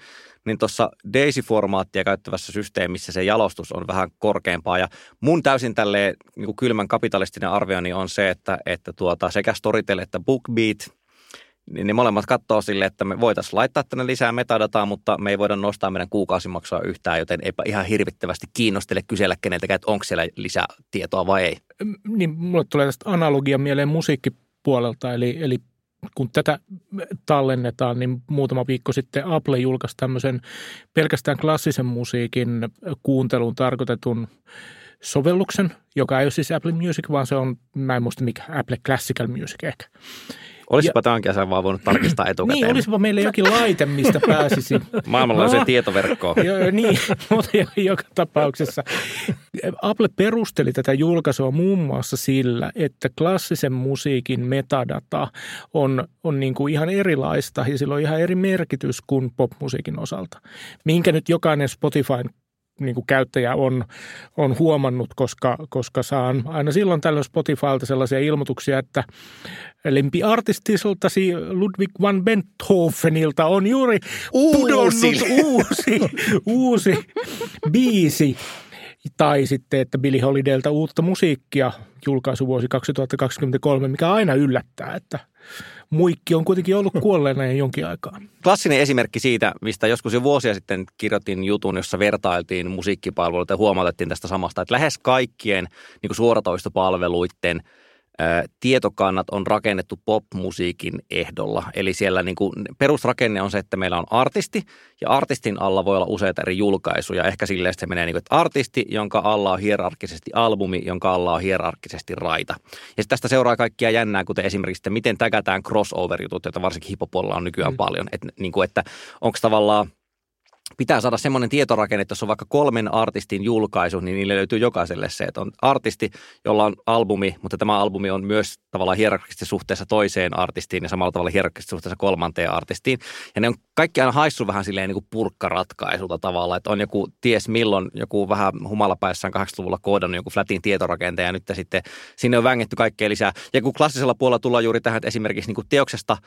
Speaker 3: Niin tuossa DAISY-formaattia käyttävässä systeemissä se jalostus on vähän korkeampaa. Ja mun täysin tälleen niin kuin kylmän kapitalistinen arvioni on se, että, että tuota, sekä Storytel että BookBeat – niin ne molemmat katsoo sille, että me voitaisiin laittaa tänne lisää metadataa, mutta me ei voida nostaa meidän kuukausimaksua yhtään, joten eipä ihan hirvittävästi kiinnostele kysellä keneltäkään, että onko siellä lisää tietoa vai ei.
Speaker 1: Niin, mulle tulee tästä analogia mieleen musiikkipuolelta, eli, eli kun tätä tallennetaan, niin muutama viikko sitten Apple julkaisi tämmöisen pelkästään klassisen musiikin kuunteluun tarkoitetun sovelluksen, joka ei ole siis Apple Music, vaan se on, mä en muista mikä, Apple Classical Music ehkä.
Speaker 3: Olisipa tämän kesän vaan voinut tarkistaa etukäteen.
Speaker 1: niin, olisipa meille jokin laite, mistä pääsisi.
Speaker 3: Maailmanlaajuisen no, tietoverkkoon.
Speaker 1: Jo, niin, mutta joka tapauksessa. Apple perusteli tätä julkaisua muun muassa sillä, että klassisen musiikin metadata on, on niin kuin ihan erilaista ja sillä on ihan eri merkitys kuin popmusiikin osalta. Minkä nyt jokainen Spotifyn niin kuin käyttäjä on, on huomannut, koska, koska saan aina silloin tällöin Spotifylta sellaisia ilmoituksia, että lempiartistiltasi Ludwig van Beethovenilta on juuri pudonnut uusi, uusi biisi. Tai sitten, että Billy Holidaylta uutta musiikkia julkaisuvuosi 2023, mikä aina yllättää, että muikki on kuitenkin ollut kuolleena jo jonkin aikaa.
Speaker 3: Klassinen esimerkki siitä, mistä joskus jo vuosia sitten kirjoitin jutun, jossa vertailtiin musiikkipalveluita ja huomautettiin tästä samasta, että lähes kaikkien niin suoratoistopalveluiden – tietokannat on rakennettu popmusiikin ehdolla. Eli siellä niin kuin perusrakenne on se, että meillä on artisti ja artistin alla voi olla useita eri julkaisuja. Ehkä silleen se menee niin kuin, että artisti, jonka alla on hierarkkisesti albumi, jonka alla on hierarkkisesti raita. Ja tästä seuraa kaikkia jännää, kuten esimerkiksi, että miten tägätään crossover-jutut, joita varsinkin hipopolla on nykyään mm. paljon. Et, niin kuin, että onko tavallaan – pitää saada semmoinen tietorakenne, että jos on vaikka kolmen artistin julkaisu, niin niille löytyy jokaiselle se, että on artisti, jolla on albumi, mutta tämä albumi on myös tavallaan hierarkisesti suhteessa toiseen artistiin ja samalla tavalla hierarkisesti suhteessa kolmanteen artistiin. Ja ne on kaikki aina haissu vähän silleen niin kuin purkkaratkaisuta tavalla, että on joku ties milloin joku vähän humalapäissään 80-luvulla koodannut joku flatin tietorakenteen ja nyt sitten sinne on vängetty kaikkea lisää. Ja kun klassisella puolella tullaan juuri tähän, että esimerkiksi niin kuin teoksesta,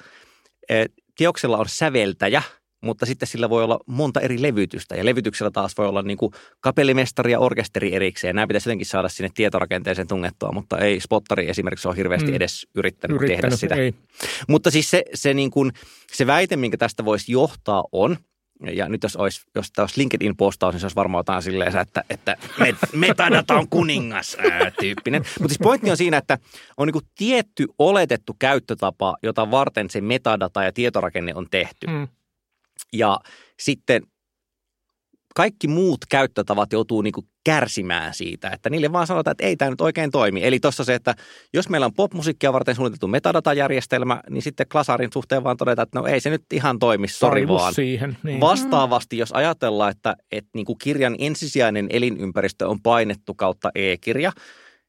Speaker 3: eh, teoksella on säveltäjä – mutta sitten sillä voi olla monta eri levytystä ja levytyksellä taas voi olla niin kuin kapellimestari ja orkesteri erikseen. Nämä pitäisi jotenkin saada sinne tietorakenteeseen tungettua, mutta ei Spottari esimerkiksi ole hirveästi mm. edes yrittänyt, yrittänyt tehdä sitä. Ei. Mutta siis se, se, niin kuin, se väite, minkä tästä voisi johtaa on, ja nyt jos olisi, jos tämä olisi LinkedIn-postaus, niin se olisi varmaan jotain silleen, että, että metadata on kuningas ää, tyyppinen. Mutta siis pointti on siinä, että on niin tietty oletettu käyttötapa, jota varten se metadata ja tietorakenne on tehty. Mm. Ja sitten kaikki muut käyttötavat joutuu niin kuin kärsimään siitä, että niille vaan sanotaan, että ei tämä nyt oikein toimi. Eli tuossa se, että jos meillä on popmusiikkia varten suunniteltu metadatajärjestelmä, niin sitten Klasarin suhteen vaan todetaan, että no ei se nyt ihan toimi, sori vaan.
Speaker 1: Siihen, niin.
Speaker 3: Vastaavasti, jos ajatellaan, että, että niin kuin kirjan ensisijainen elinympäristö on painettu kautta e-kirja,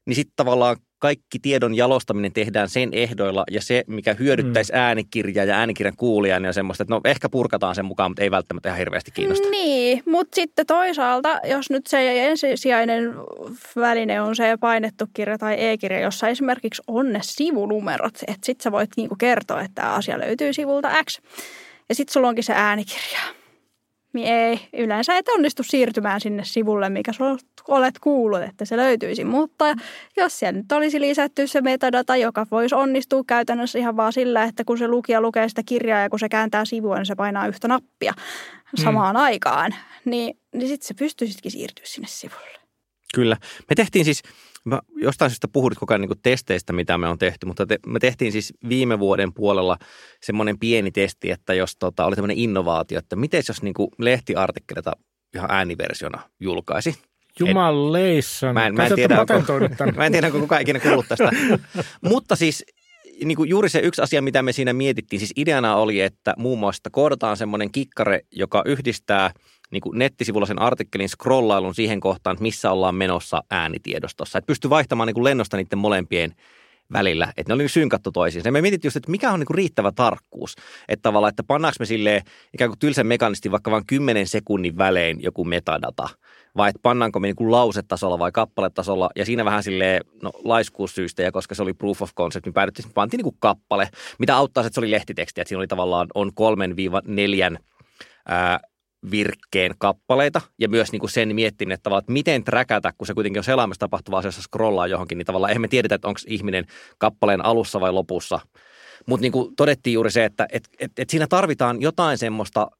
Speaker 3: niin sitten tavallaan kaikki tiedon jalostaminen tehdään sen ehdoilla ja se, mikä hyödyttäisi mm. äänikirjaa ja äänikirjan kuulijaa, niin on semmoista, että no ehkä purkataan sen mukaan, mutta ei välttämättä ihan hirveästi kiinnosta.
Speaker 4: Niin, mutta sitten toisaalta, jos nyt se ensisijainen väline on se painettu kirja tai e-kirja, jossa esimerkiksi on ne sivunumerot, että sitten sä voit niinku kertoa, että tämä asia löytyy sivulta X. Ja sitten sulla onkin se äänikirja niin ei, yleensä et onnistu siirtymään sinne sivulle, mikä olet kuullut, että se löytyisi. Mutta jos siellä nyt olisi lisätty se metadata, joka voisi onnistua käytännössä ihan vaan sillä, että kun se lukija lukee sitä kirjaa ja kun se kääntää sivua, niin se painaa yhtä nappia mm. samaan mm. aikaan, niin, niin sitten se pystyisitkin siirtyä sinne sivulle.
Speaker 3: Kyllä. Me tehtiin siis, mä jostain syystä puhut koko ajan niin testeistä, mitä me on tehty, mutta te, me tehtiin siis viime vuoden puolella semmoinen pieni testi, että jos tota, oli tämmöinen innovaatio, että miten jos niin lehtiartikkeleita ihan ääniversiona julkaisi.
Speaker 1: Jumaleissa.
Speaker 3: Mä en, mä en tiedä, onko, mä en tiedä, onko kukaan ikinä kuullut tästä. mutta siis niin kuin juuri se yksi asia, mitä me siinä mietittiin, siis ideana oli, että muun muassa koodataan semmoinen kikkare, joka yhdistää – niin kuin nettisivulla sen artikkelin scrollailun siihen kohtaan, että missä ollaan menossa äänitiedostossa. Että pystyy vaihtamaan niin kuin lennosta niiden molempien välillä, että ne oli synkattu toisiinsa. Me mietittiin just, että mikä on niin riittävä tarkkuus. Että tavallaan, että pannaanko me silleen ikään kuin tylsän mekanisti vaikka vain 10 sekunnin välein joku metadata, vai että pannaanko me niin kuin lausetasolla vai kappaletasolla. Ja siinä vähän silleen, no laiskuussyistä, ja koska se oli proof of concept, niin päädyttiin, että pantiin niin kuin kappale, mitä auttaa, että se oli lehtiteksti, että siinä oli tavallaan on kolmen viiva neljän virkkeen kappaleita ja myös niin kuin sen miettin, että, että miten träkätä, kun se kuitenkin on selaamassa tapahtuvaa asiassa scrollaa johonkin, niin tavallaan emme tiedetä, että onko ihminen kappaleen alussa vai lopussa. Mutta niin kuin todettiin juuri se, että et, et, et siinä tarvitaan jotain semmoista,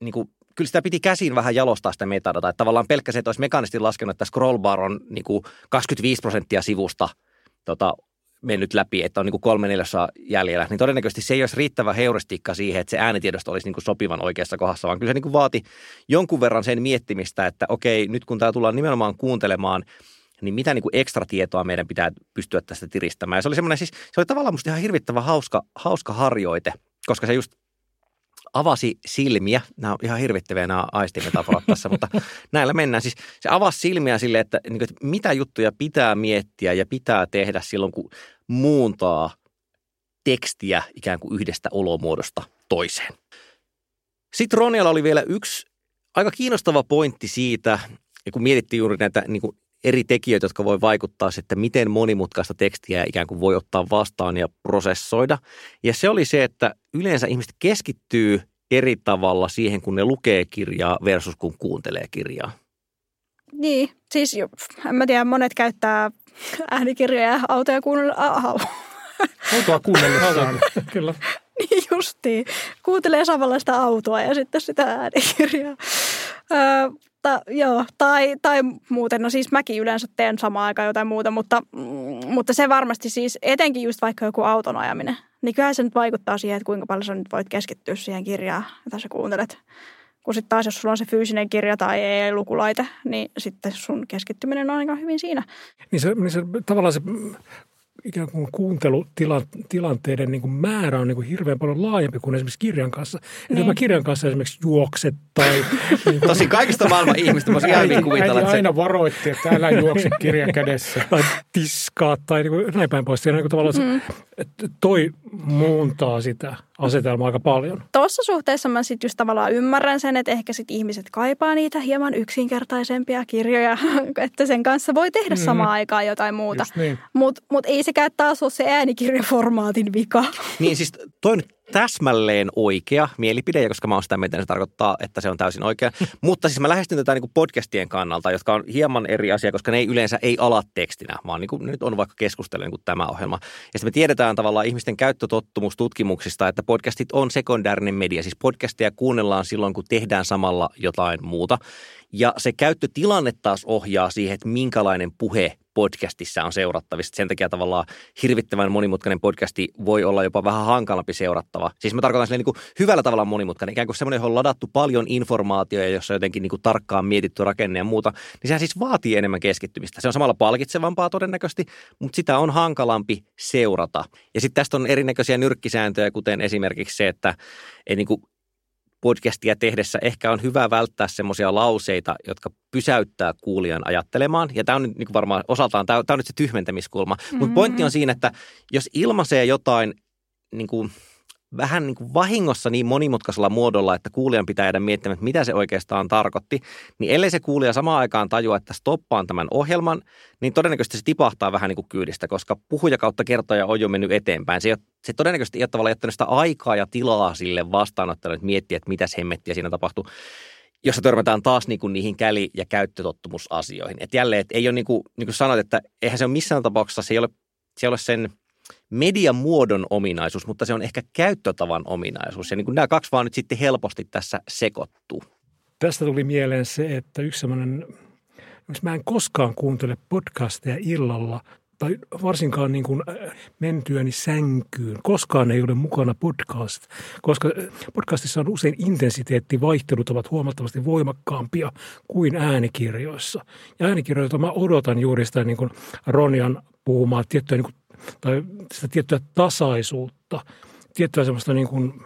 Speaker 3: niin kuin, kyllä sitä piti käsin vähän jalostaa sitä metadata. Että tavallaan pelkkä se, että olisi mekaanisesti laskenut, että scrollbar on niin kuin 25 prosenttia sivusta tota, mennyt läpi, että on niin kuin kolme neljässä jäljellä, niin todennäköisesti se ei olisi riittävä heuristiikka siihen, että se äänitiedosto olisi niin kuin sopivan oikeassa kohdassa, vaan kyllä se niin kuin vaati jonkun verran sen miettimistä, että okei, nyt kun tämä tullaan nimenomaan kuuntelemaan, niin mitä niin kuin ekstra tietoa meidän pitää pystyä tästä tiristämään. Ja se oli semmoinen siis, se oli tavallaan musta ihan hirvittävä hauska, hauska harjoite, koska se just avasi silmiä. Nämä on ihan hirvittäviä nämä aistimetaforat tässä, mutta näillä mennään. Siis se avasi silmiä sille, että, niin kuin, että mitä juttuja pitää miettiä ja pitää tehdä silloin, kun muuntaa tekstiä ikään kuin yhdestä olomuodosta toiseen. Sitten Ronialla oli vielä yksi aika kiinnostava pointti siitä, kun mietittiin juuri näitä niin kuin eri tekijöitä, jotka voi vaikuttaa sitten, miten monimutkaista tekstiä ikään kuin voi ottaa vastaan ja prosessoida. Ja se oli se, että yleensä ihmiset keskittyy eri tavalla siihen, kun ne lukee kirjaa versus kun kuuntelee kirjaa.
Speaker 4: Niin, siis en mä tiedä, monet käyttää äänikirjoja ja autoja kuunnella.
Speaker 2: Autoa kuunnellessaan, kyllä.
Speaker 4: Niin justiin. Kuuntelee samanlaista autoa ja sitten sitä äänikirjaa. Öö, mutta joo, tai, tai muuten, no siis mäkin yleensä teen samaan aikaan jotain muuta, mutta, mm, mutta se varmasti siis, etenkin just vaikka joku auton ajaminen, niin kyllä se nyt vaikuttaa siihen, että kuinka paljon sä nyt voit keskittyä siihen kirjaan, jota sä kuuntelet. Kun sitten taas, jos sulla on se fyysinen kirja tai e-lukulaite, niin sitten sun keskittyminen on aika hyvin siinä.
Speaker 2: Niin se, niin se tavallaan se ikään kuin kuuntelutilanteiden niin kuin määrä on niin kuin hirveän paljon laajempi kuin esimerkiksi kirjan kanssa. Niin. Että mä kirjan kanssa esimerkiksi juokset tai...
Speaker 3: niin kuin... Tosi kaikista maailman ihmistä voisi ihan hyvin kuvitella.
Speaker 1: Äiti aina varoitti, että älä juokse kirjan kädessä.
Speaker 2: tai tiskaa tai niin kuin, näin päin pois. Siinä niin kuin tavallaan mm. se, että toi muuntaa sitä asetelmaa aika paljon.
Speaker 4: Tuossa suhteessa mä sitten just tavallaan ymmärrän sen, että ehkä sitten ihmiset kaipaa niitä hieman yksinkertaisempia kirjoja, että sen kanssa voi tehdä mm. samaan aikaan jotain muuta. Niin. Mutta mut ei sekään taas ole se äänikirjaformaatin vika.
Speaker 3: Niin siis toi nyt täsmälleen oikea mielipide, ja koska mä oon sitä mieltä, niin se tarkoittaa, että se on täysin oikea. Mutta siis mä lähestyn tätä niin kuin podcastien kannalta, jotka on hieman eri asia, koska ne ei yleensä ei ala tekstinä, vaan niin kuin nyt on vaikka keskustelu niin kuin tämä ohjelma. Ja sitten me tiedetään tavallaan ihmisten käyttötottumustutkimuksista, että podcastit on sekundäärinen media. Siis podcastia kuunnellaan silloin, kun tehdään samalla jotain muuta. Ja se käyttötilanne taas ohjaa siihen, että minkälainen puhe podcastissa on seurattavissa. Sen takia tavallaan hirvittävän monimutkainen podcasti voi olla jopa vähän hankalampi seurattava. Siis mä tarkoitan silleen niin kuin hyvällä tavalla monimutkainen, ikään kuin semmoinen, johon on ladattu paljon informaatiota, jossa on jotenkin niin kuin tarkkaan mietitty rakenne ja muuta, niin sehän siis vaatii enemmän keskittymistä. Se on samalla palkitsevampaa todennäköisesti, mutta sitä on hankalampi seurata. Ja sitten tästä on erinäköisiä nyrkkisääntöjä, kuten esimerkiksi se, että ei niin kuin podcastia tehdessä ehkä on hyvä välttää semmoisia lauseita, jotka pysäyttää kuulijan ajattelemaan. Ja tämä on niin kuin varmaan osaltaan, tämä on, tämä on nyt se tyhmentämiskulma. Mm-hmm. Mutta pointti on siinä, että jos ilmaisee jotain niin kuin – vähän niin kuin vahingossa niin monimutkaisella muodolla, että kuulijan pitää jäädä miettimään, että mitä se oikeastaan tarkoitti, niin ellei se kuulija samaan aikaan tajua, että stoppaan tämän ohjelman, niin todennäköisesti se tipahtaa vähän niin kuin kyydistä, koska puhuja kautta kertoja on jo mennyt eteenpäin. Se, se todennäköisesti ei ole tavallaan jättänyt sitä aikaa ja tilaa sille vastaanottajalle, että miettiä, että mitä hemmettiä siinä tapahtuu. jossa törmätään taas niin kuin niihin käli- ja käyttötottumusasioihin. Että jälleen, että ei ole niin kuin, niin kuin sanoit, että eihän se ole missään tapauksessa, se ei ole, se ei ole sen median muodon ominaisuus, mutta se on ehkä käyttötavan ominaisuus. Ja niin kuin nämä kaksi vaan nyt sitten helposti tässä sekoittuu.
Speaker 2: Tästä tuli mieleen se, että yksi sellainen, mä en koskaan kuuntele podcasteja illalla tai varsinkaan niin kuin mentyäni sänkyyn. Koskaan ei ole mukana podcast, koska podcastissa on usein intensiteettivaihtelut ovat huomattavasti voimakkaampia kuin äänikirjoissa. Ja äänikirjoita mä odotan juuri sitä niin kuin Ronian puhumaa tiettyä, niin kuin, tai sitä tiettyä tasaisuutta, tiettyä semmoista niin kuin,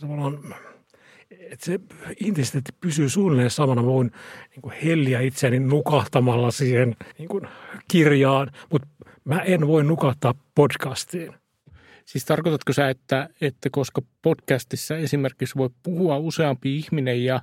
Speaker 2: tavallaan että se intensiteetti pysyy suunnilleen samana. Mä voin niin kuin helliä itseäni nukahtamalla siihen niin kuin kirjaan, mutta mä en voi nukahtaa podcastiin.
Speaker 1: Siis tarkoitatko sä, että, että koska podcastissa esimerkiksi voi puhua useampi ihminen ja,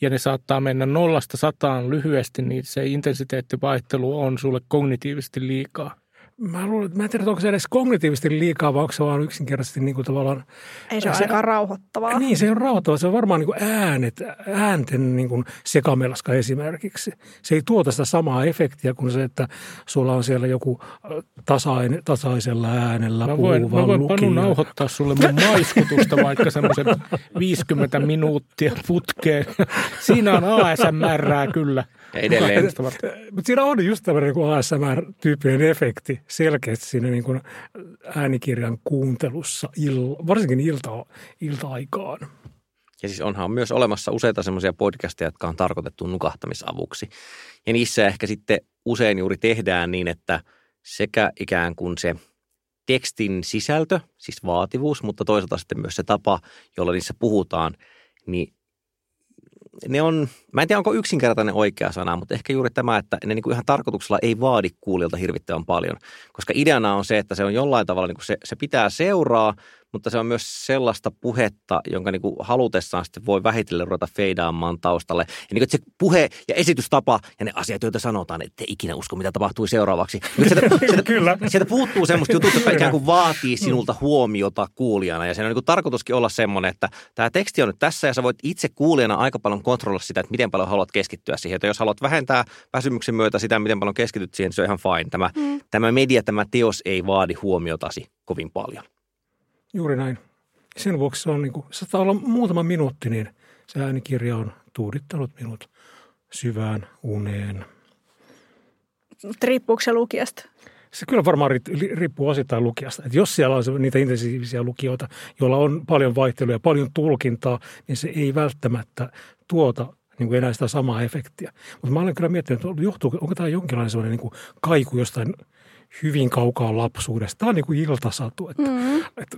Speaker 1: ja ne saattaa mennä nollasta sataan lyhyesti, niin se intensiteettivaihtelu on sulle kognitiivisesti liikaa?
Speaker 2: Mä, luulen, mä en tiedä, onko se edes kognitiivisesti liikaa, vai onko se vaan yksinkertaisesti niin kuin tavallaan...
Speaker 4: Ei se ole aika rauhoittavaa.
Speaker 2: Niin, se on rauhoittavaa. Se on varmaan niin kuin äänet, äänten niin kuin sekamelska esimerkiksi. Se ei tuota sitä samaa efektiä kuin se, että sulla on siellä joku tasain, tasaisella äänellä
Speaker 1: mä voin,
Speaker 2: puhuva
Speaker 1: Mä voin
Speaker 2: lukija.
Speaker 1: Panu nauhoittaa sulle mun maiskutusta vaikka semmoisen 50 minuuttia putkeen. Siinä on ASMR kyllä.
Speaker 3: Edelleen
Speaker 2: Mutta siinä on just tämmöinen niin ASMR-tyyppinen efekti selkeästi siinä niin kuin äänikirjan kuuntelussa, varsinkin ilta, ilta-aikaan.
Speaker 3: Ja siis onhan myös olemassa useita semmoisia podcasteja, jotka on tarkoitettu nukahtamisavuksi. Ja niissä ehkä sitten usein juuri tehdään niin, että sekä ikään kuin se tekstin sisältö, siis vaativuus, mutta toisaalta sitten myös se tapa, jolla niissä puhutaan, niin ne on, mä en tiedä onko yksinkertainen oikea sana, mutta ehkä juuri tämä, että ne niin kuin ihan tarkoituksella ei vaadi kuulijalta hirvittävän paljon. Koska ideana on se, että se on jollain tavalla, niin kuin se, se pitää seuraa, mutta se on myös sellaista puhetta, jonka niin kuin halutessaan sitten voi vähitellen ruveta feidaamaan taustalle. Ja niin kuin, että se puhe ja esitystapa ja ne asiat, joita sanotaan, että ikinä usko, mitä tapahtui seuraavaksi. Nyt sieltä, sieltä,
Speaker 2: Kyllä.
Speaker 3: sieltä puuttuu semmoista jutut, jotka ikään kuin vaatii sinulta huomiota kuulijana. Ja sen on niin kuin tarkoituskin olla semmoinen, että tämä teksti on nyt tässä ja sä voit itse kuulijana aika paljon kontrolloida sitä, että miten paljon haluat keskittyä siihen. Että jos haluat vähentää väsymyksen myötä sitä, miten paljon keskityt siihen, niin se on ihan fine. Tämä, mm. tämä media, tämä teos ei vaadi huomiotasi kovin paljon.
Speaker 2: Juuri näin. Sen vuoksi se on niin kuin, se saattaa olla muutama minuutti, niin se äänikirja on tuudittanut minut syvään uneen.
Speaker 4: Riippuuko se lukijasta?
Speaker 2: Se kyllä varmaan riippuu osittain lukijasta. Että jos siellä on niitä intensiivisiä lukijoita, joilla on paljon vaihteluja, paljon tulkintaa, niin se ei välttämättä tuota niin kuin enää sitä samaa efektiä. Mutta mä olen kyllä miettinyt, että johtuu, onko tämä jonkinlainen sellainen niin kuin kaiku jostain hyvin kaukaa lapsuudesta. Tämä on niin kuin iltasatu, että, mm. että, että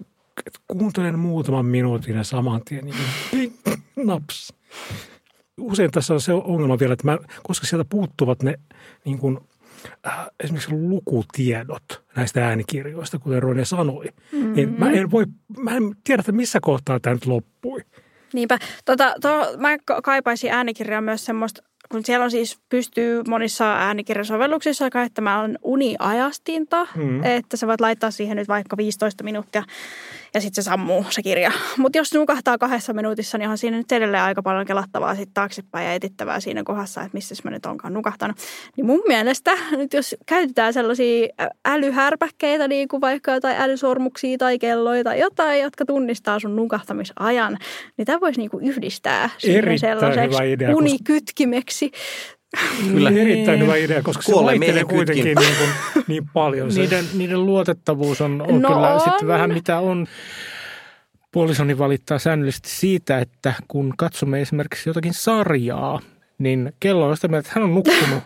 Speaker 2: kuuntelen muutaman minuutin ja saman tien niin ping, naps. Usein tässä on se ongelma vielä, että mä, koska sieltä puuttuvat ne niin kuin, äh, esimerkiksi lukutiedot näistä äänikirjoista, kuten Rone sanoi, mm-hmm. niin mä en voi, mä en tiedä, että missä kohtaa tämä nyt loppui.
Speaker 4: Niinpä. Tota, to, mä kaipaisin äänikirjaa myös semmoista, kun siellä on siis, pystyy monissa äänikirjasovelluksissa käyttämään uniajastinta, mm. että sä voit laittaa siihen nyt vaikka 15 minuuttia ja sitten se sammuu se kirja. Mutta jos nukahtaa kahdessa minuutissa, niin on siinä nyt edelleen aika paljon kelattavaa sitten taaksepäin ja etittävää siinä kohdassa, että missä mä nyt onkaan nukahtanut. Niin mun mielestä nyt jos käytetään sellaisia älyhärpäkkeitä, niin kuin vaikka jotain älysormuksia tai kelloja tai jotain, jotka tunnistaa sun nukahtamisajan, niin tämä voisi niinku yhdistää siihen sellaiseksi
Speaker 2: idea,
Speaker 4: unikytkimeksi.
Speaker 2: Kyllä erittäin hyvä idea, koska se vaihtelee kuitenkin niin, kuin, niin paljon. Se.
Speaker 1: Niiden, niiden luotettavuus on, on no kyllä on. sitten vähän mitä on. Puolisoni valittaa säännöllisesti siitä, että kun katsomme esimerkiksi jotakin sarjaa, niin kello on sitä mieltä, että hän on nukkunut.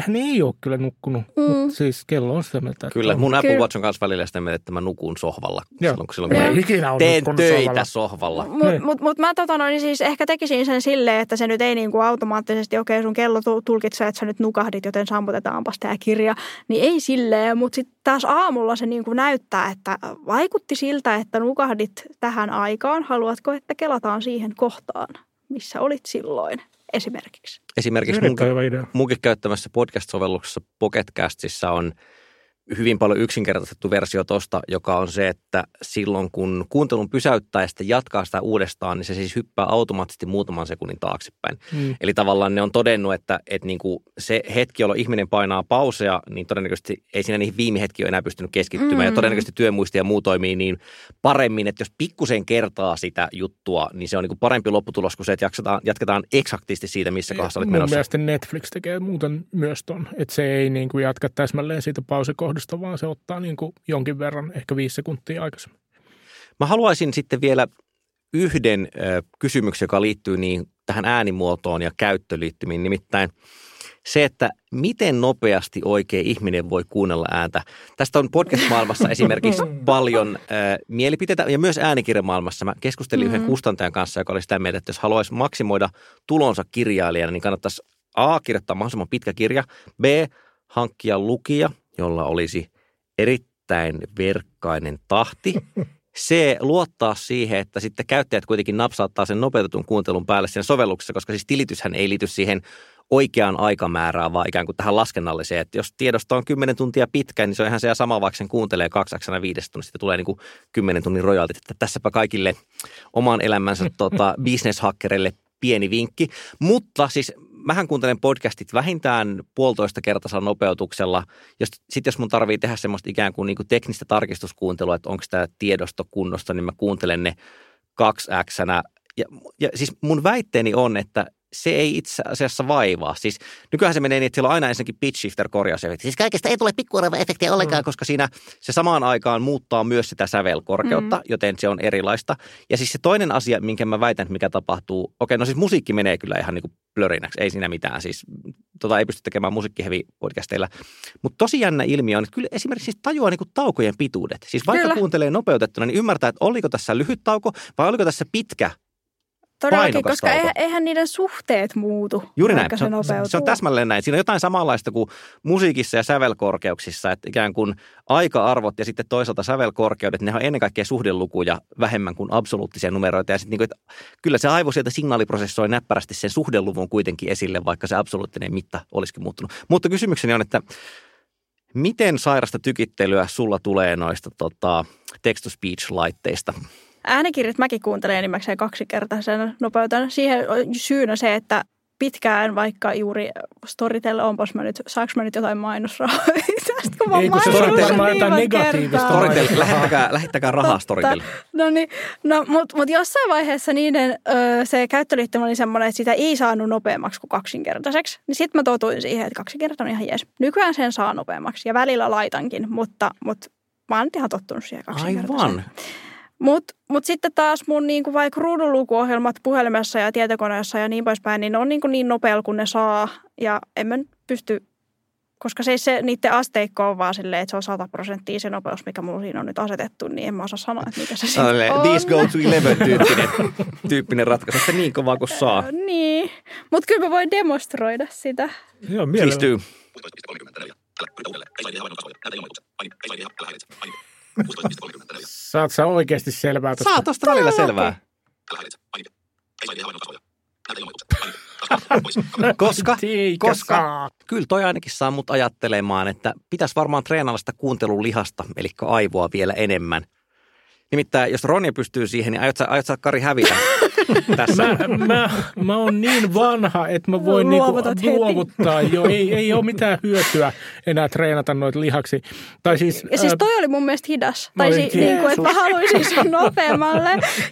Speaker 1: Hän ei ole kyllä nukkunut, mm. mutta siis kello on sitä mieltä.
Speaker 3: Kyllä,
Speaker 1: on.
Speaker 3: mun Apple Watch on kanssa välillä sitä mieltä, että mä nukun sohvalla.
Speaker 1: Joo.
Speaker 3: Silloin, kun, silloin, kun
Speaker 1: ei ikinä ole
Speaker 3: teen töitä
Speaker 1: sohvalla.
Speaker 3: sohvalla.
Speaker 4: Mutta mut, mut mä tota, no, niin siis ehkä tekisin sen silleen, että se nyt ei niinku automaattisesti, okei okay, sun kello tulkitsee, että sä nyt nukahdit, joten sammutetaanpas tämä kirja. Niin ei silleen, mutta sitten taas aamulla se niinku näyttää, että vaikutti siltä, että nukahdit tähän aikaan. Haluatko, että kelataan siihen kohtaan, missä olit silloin? Esimerkiksi.
Speaker 3: Esimerkiksi munkin, munkin käyttämässä podcast-sovelluksessa Pocketcastissa on hyvin paljon yksinkertaistettu versio tosta, joka on se, että silloon kun kuuntelun pysäyttää ja sitten jatkaa sitä uudestaan, niin se siis hyppää automaattisesti muutaman sekunnin taaksepäin. Mm. Eli tavallaan ne on todennut, että, että niin kuin se hetki, jolloin ihminen painaa pausea, niin todennäköisesti ei siinä niihin viime hetki ole enää pystynyt keskittymään. Mm. Ja todennäköisesti työmuisti ja muu toimii niin paremmin, että jos pikkusen kertaa sitä juttua, niin se on niin kuin parempi lopputulos kuin se, että jatketaan, jatketaan eksaktisti siitä, missä kohdassa olet menossa.
Speaker 1: Mun mielestä Netflix tekee muuten myös ton, että se ei niin kuin jatka täsmälleen siitä pausikohdasta kohdasta, vaan se ottaa niin kuin jonkin verran, ehkä viisi sekuntia aikaisemmin.
Speaker 3: Mä haluaisin sitten vielä yhden ö, kysymyksen, joka liittyy niin tähän äänimuotoon ja käyttöliittymiin, nimittäin se, että miten nopeasti oikein ihminen voi kuunnella ääntä. Tästä on podcast-maailmassa esimerkiksi paljon mielipiteitä ja myös äänikirjamaailmassa. Mä keskustelin mm-hmm. yhden kustantajan kanssa, joka oli sitä mieltä, että jos haluaisi maksimoida tulonsa kirjailijana, niin kannattaisi A, kirjoittaa mahdollisimman pitkä kirja, B, hankkia lukija – jolla olisi erittäin verkkainen tahti. Se luottaa siihen, että sitten käyttäjät kuitenkin napsauttaa sen nopeutetun kuuntelun päälle sen sovelluksessa, koska siis tilityshän ei liity siihen oikeaan aikamäärään, vaan ikään kuin tähän laskennalliseen. Että jos tiedosto on 10 tuntia pitkä, niin se on ihan se sama, vaikka sen kuuntelee kaksi aksana viidestä tunnista. Sitten tulee niin kuin 10 tunnin rojaltit. Että tässäpä kaikille oman elämänsä tota, business-hakkereille pieni vinkki. Mutta siis mähän kuuntelen podcastit vähintään puolitoista kertaisella nopeutuksella. Sitten jos mun tarvii tehdä semmoista ikään kuin, niin kuin teknistä tarkistuskuuntelua, että onko tämä tiedosto kunnossa, niin mä kuuntelen ne kaksi x ja, ja siis mun väitteeni on, että se ei itse asiassa vaivaa. Siis nykyään se menee niin, että siellä on aina ensinnäkin pitch shifter korjausefekti. Siis kaikesta ei tule pikkuareva-efektiä ollenkaan, mm. koska siinä se samaan aikaan muuttaa myös sitä sävelkorkeutta, mm. joten se on erilaista. Ja siis se toinen asia, minkä mä väitän, mikä tapahtuu, okei, no siis musiikki menee kyllä ihan niin kuin plörinäksi, ei siinä mitään. Siis tota ei pysty tekemään musiikkihevi podcasteilla. Mutta tosi jännä ilmiö on, että kyllä esimerkiksi siis tajuaa niin kuin taukojen pituudet. Siis vaikka kyllä. kuuntelee nopeutettuna, niin ymmärtää, että oliko tässä lyhyt tauko vai oliko tässä pitkä
Speaker 4: Todellakin, koska eihän, eihän niiden suhteet muutu,
Speaker 3: Juuri näin. Se, on, se, se on täsmälleen näin. Siinä on jotain samanlaista kuin musiikissa ja sävelkorkeuksissa, että ikään kuin aika-arvot ja sitten toisaalta sävelkorkeudet, ne on ennen kaikkea suhdelukuja vähemmän kuin absoluuttisia numeroita. Ja sitten niin kuin, että kyllä se aivo sieltä signaaliprosessoi näppärästi sen suhdeluvun kuitenkin esille, vaikka se absoluuttinen mitta olisikin muuttunut. Mutta kysymykseni on, että miten sairasta tykittelyä sulla tulee noista tota, text-to-speech-laitteista?
Speaker 4: Äänikirjat mäkin kuuntelen enimmäkseen kaksikertaisen nopeutena. Siihen on syynä se, että pitkään vaikka juuri Storytel, onpas mä nyt, saanko mä nyt jotain mainosrahoja tästä, kun mä Ei, kun
Speaker 1: Storytel on jotain negatiivista.
Speaker 3: Storytel, lähettäkää, lähettäkää rahaa Storytel.
Speaker 4: No niin, no, mutta mut jossain vaiheessa niiden ö, se käyttöliittymä oli semmoinen, että sitä ei saanut nopeammaksi kuin kaksinkertaiseksi. Niin sitten mä totuin siihen, että kaksinkertainen on ihan jees. Nykyään sen saa nopeammaksi ja välillä laitankin, mutta, mutta mä oon ihan tottunut siihen kaksinkertaiseen.
Speaker 3: Aivan.
Speaker 4: Mutta mut sitten taas mun niinku vaikka ruudunlukuohjelmat puhelimessa ja tietokoneessa ja niin poispäin, niin ne on niinku niin nopealla kuin ne saa. Ja en mä pysty, koska se, se niiden asteikko on vaan silleen, että se on 100 prosenttia se nopeus, mikä mulla siinä on nyt asetettu, niin en mä osaa sanoa, että mikä se sitten on.
Speaker 3: These go to 11 tyyppinen, tyyppinen ratkaisu, että niin kovaa kuin saa.
Speaker 4: niin, mutta kyllä mä voin demonstroida sitä.
Speaker 2: Joo, mielellä. Please
Speaker 1: do. Saat sä oikeasti selvää
Speaker 3: tosta? Saa tosta välillä selvää. koska, koska saa. kyllä toi ainakin saa mut ajattelemaan, että pitäisi varmaan treenata sitä kuuntelun lihasta, eli aivoa vielä enemmän. Nimittäin, jos Ronja pystyy siihen, niin aiot sä, aiot sä Kari hävitä tässä?
Speaker 1: Mä, mä, mä oon niin vanha, että mä voin niinku luovuttaa jo. Ei, ei ole mitään hyötyä enää treenata noita lihaksi. Tai siis,
Speaker 4: ja siis toi oli mun mielestä hidas. Tai si, niin kuin, että mä haluaisin sun nopeammalle.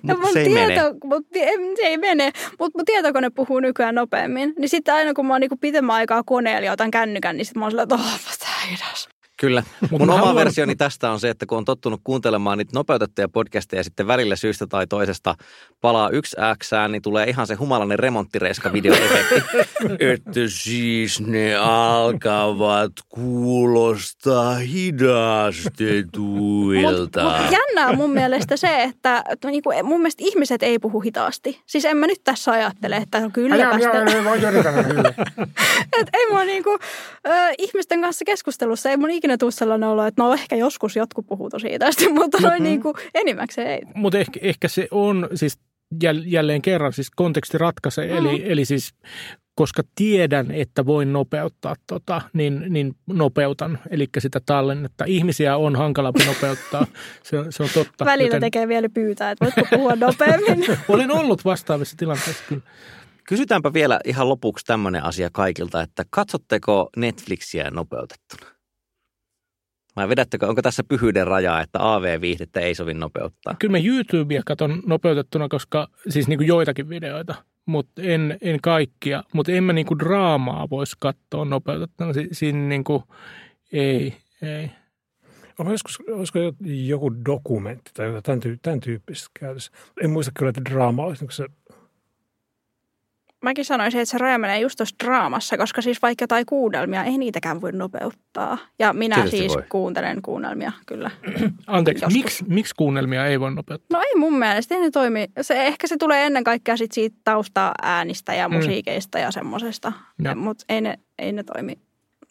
Speaker 4: ja mun se, tieto, ei mut, se ei mene. Mutta mun tietokone puhuu nykyään nopeammin. Niin sitten aina kun mä oon niinku pitemmän aikaa koneella ja otan kännykän, niin sitten mä oon sillä, että oh, hidas.
Speaker 3: Kyllä. Mun oma haluan... versioni tästä on se, että kun on tottunut kuuntelemaan niitä nopeutettuja podcasteja ja sitten välillä syystä tai toisesta palaa yksi äksään, niin tulee ihan se humalainen remonttireiska videoefekti. että siis ne alkavat kuulostaa hidastetuilta.
Speaker 4: Mutta mut jännää on mun mielestä se, että, että niinku, mun mielestä ihmiset ei puhu hitaasti. Siis en mä nyt tässä ajattele, että on kyllä Et ei mua niinku, äh, ihmisten kanssa keskustelussa ei mun ikinä ikinä tule sellainen olo, että no ehkä joskus jotkut puhuu tosi hitaasti, mutta noin mm-hmm. niin kuin enimmäkseen ei.
Speaker 1: Mutta ehkä, ehkä se on siis jälleen kerran siis konteksti ratkaisee. Mm. Eli, eli siis koska tiedän, että voin nopeuttaa tota, niin, niin nopeutan, eli sitä tallennetta. Ihmisiä on hankalampi nopeuttaa, se, on- se on totta.
Speaker 4: Välillä
Speaker 1: joten
Speaker 4: tekee vielä pyytää, että voitko puhua nopeammin.
Speaker 1: Olen ollut vastaavissa tilanteissa kyllä.
Speaker 3: Kysytäänpä vielä ihan lopuksi tämmöinen asia kaikilta, että katsotteko Netflixiä nopeutettuna? Vai vedättekö, onko tässä pyhyyden rajaa, että AV-viihdettä ei sovi nopeuttaa?
Speaker 1: Kyllä mä YouTubea katon nopeutettuna, koska siis niin kuin joitakin videoita, mutta en, en kaikkia. Mutta en mä niin kuin draamaa voisi katsoa nopeutettuna. Si- siinä niin kuin, ei, ei.
Speaker 2: On joskus, olisiko joku dokumentti tai jotain tämän, tyy- tämän tyyppistä käytössä. En muista kyllä, että draama olisi niin se
Speaker 4: Mäkin sanoisin, että se raja menee just tuossa draamassa, koska siis vaikka jotain kuunnelmia, ei niitäkään voi nopeuttaa. Ja minä
Speaker 3: Tietysti
Speaker 4: siis
Speaker 3: voi.
Speaker 4: kuuntelen kuunnelmia, kyllä.
Speaker 1: Anteeksi,
Speaker 4: Joskus.
Speaker 1: miksi, miksi kuunnelmia ei voi nopeuttaa?
Speaker 4: No ei mun mielestä, ei ne toimi. Se, ehkä se tulee ennen kaikkea sit siitä tausta äänistä ja
Speaker 1: Mm.
Speaker 4: musiikeista ja semmosesta.
Speaker 1: Joo.
Speaker 4: Mutta ei ne, ei ne toimi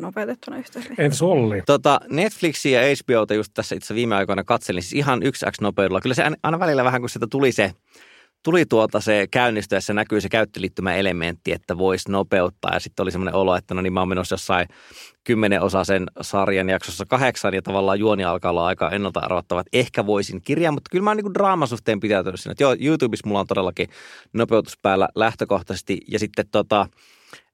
Speaker 4: nopeutettuna yhtä hyvin.
Speaker 2: Entäs Olli?
Speaker 3: Tota, Netflixia ja HBOta just tässä itse viime aikoina katselin, siis ihan yksi x nopeudella. Kyllä se aina välillä vähän, kun sieltä tuli se, tuli tuolta se käynnistyessä näkyy se käyttöliittymäelementti, että voisi nopeuttaa. Ja sitten oli semmoinen olo, että no niin mä oon menossa jossain kymmenen osa sen sarjan jaksossa kahdeksan ja tavallaan juoni alkaa olla aika ennalta arvattava, että ehkä voisin kirjaa, mutta kyllä mä oon niin draaman suhteen pitäytynyt siinä, että joo, YouTubessa mulla on todellakin nopeutus päällä lähtökohtaisesti. Ja sitten tota,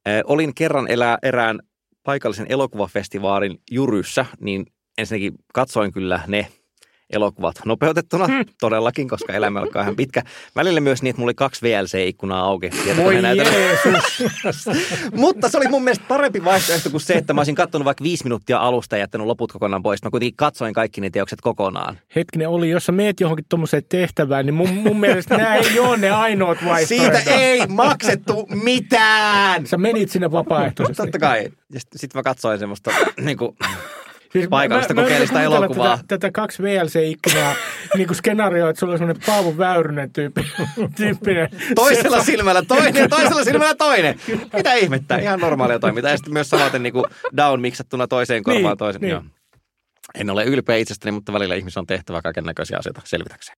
Speaker 3: eh, olin kerran elää erään paikallisen elokuvafestivaalin Juryssä, niin ensinnäkin katsoin kyllä ne elokuvat nopeutettuna,
Speaker 1: Hmm.
Speaker 3: todellakin, koska elämä alkaa ihan pitkä. Välillä myös niin, että mulla oli kaksi VLC-ikkunaa auki.
Speaker 1: Voi!
Speaker 3: Mutta se oli mun mielestä parempi vaihtoehto kuin se, että mä olisin katsonut vaikka viisi minuuttia alusta ja jättänyt loput kokonaan pois. Mä kuitenkin katsoin kaikki ne teokset kokonaan.
Speaker 1: Hetkinen, oli, jos sä meet johonkin tuommoiseen tehtävään, niin mun, mun mielestä nämä ei ole ne ainoat vaihtoehdot.
Speaker 3: Siitä ei maksettu mitään!
Speaker 1: Sä menit sinne vapaaehtoisesti.
Speaker 3: Totta kai. Ja sitten sit mä katsoin semmoista niin kuin,
Speaker 1: Siis
Speaker 3: paikallista
Speaker 1: mä- mä
Speaker 3: kokeellista
Speaker 1: kuvitella
Speaker 3: elokuvaa.
Speaker 1: Tätä, tätä kaksi VLC-ikkunaa, niin kuin skenaario, että sulla on semmoinen Paavo Väyrynen tyyppi, tyyppinen.
Speaker 3: toisella silmällä toinen toisella silmällä toinen. Mitä ihmettä? Ihan normaalia toimintaa. Ja sitten myös samaten niin kuin down miksattuna toiseen korvaan
Speaker 1: Niin,
Speaker 3: toisen.
Speaker 1: niin.
Speaker 3: Joo. En ole ylpeä itsestäni, mutta välillä ihmisen on tehtävä kaiken näköisiä asioita selvitäkseen.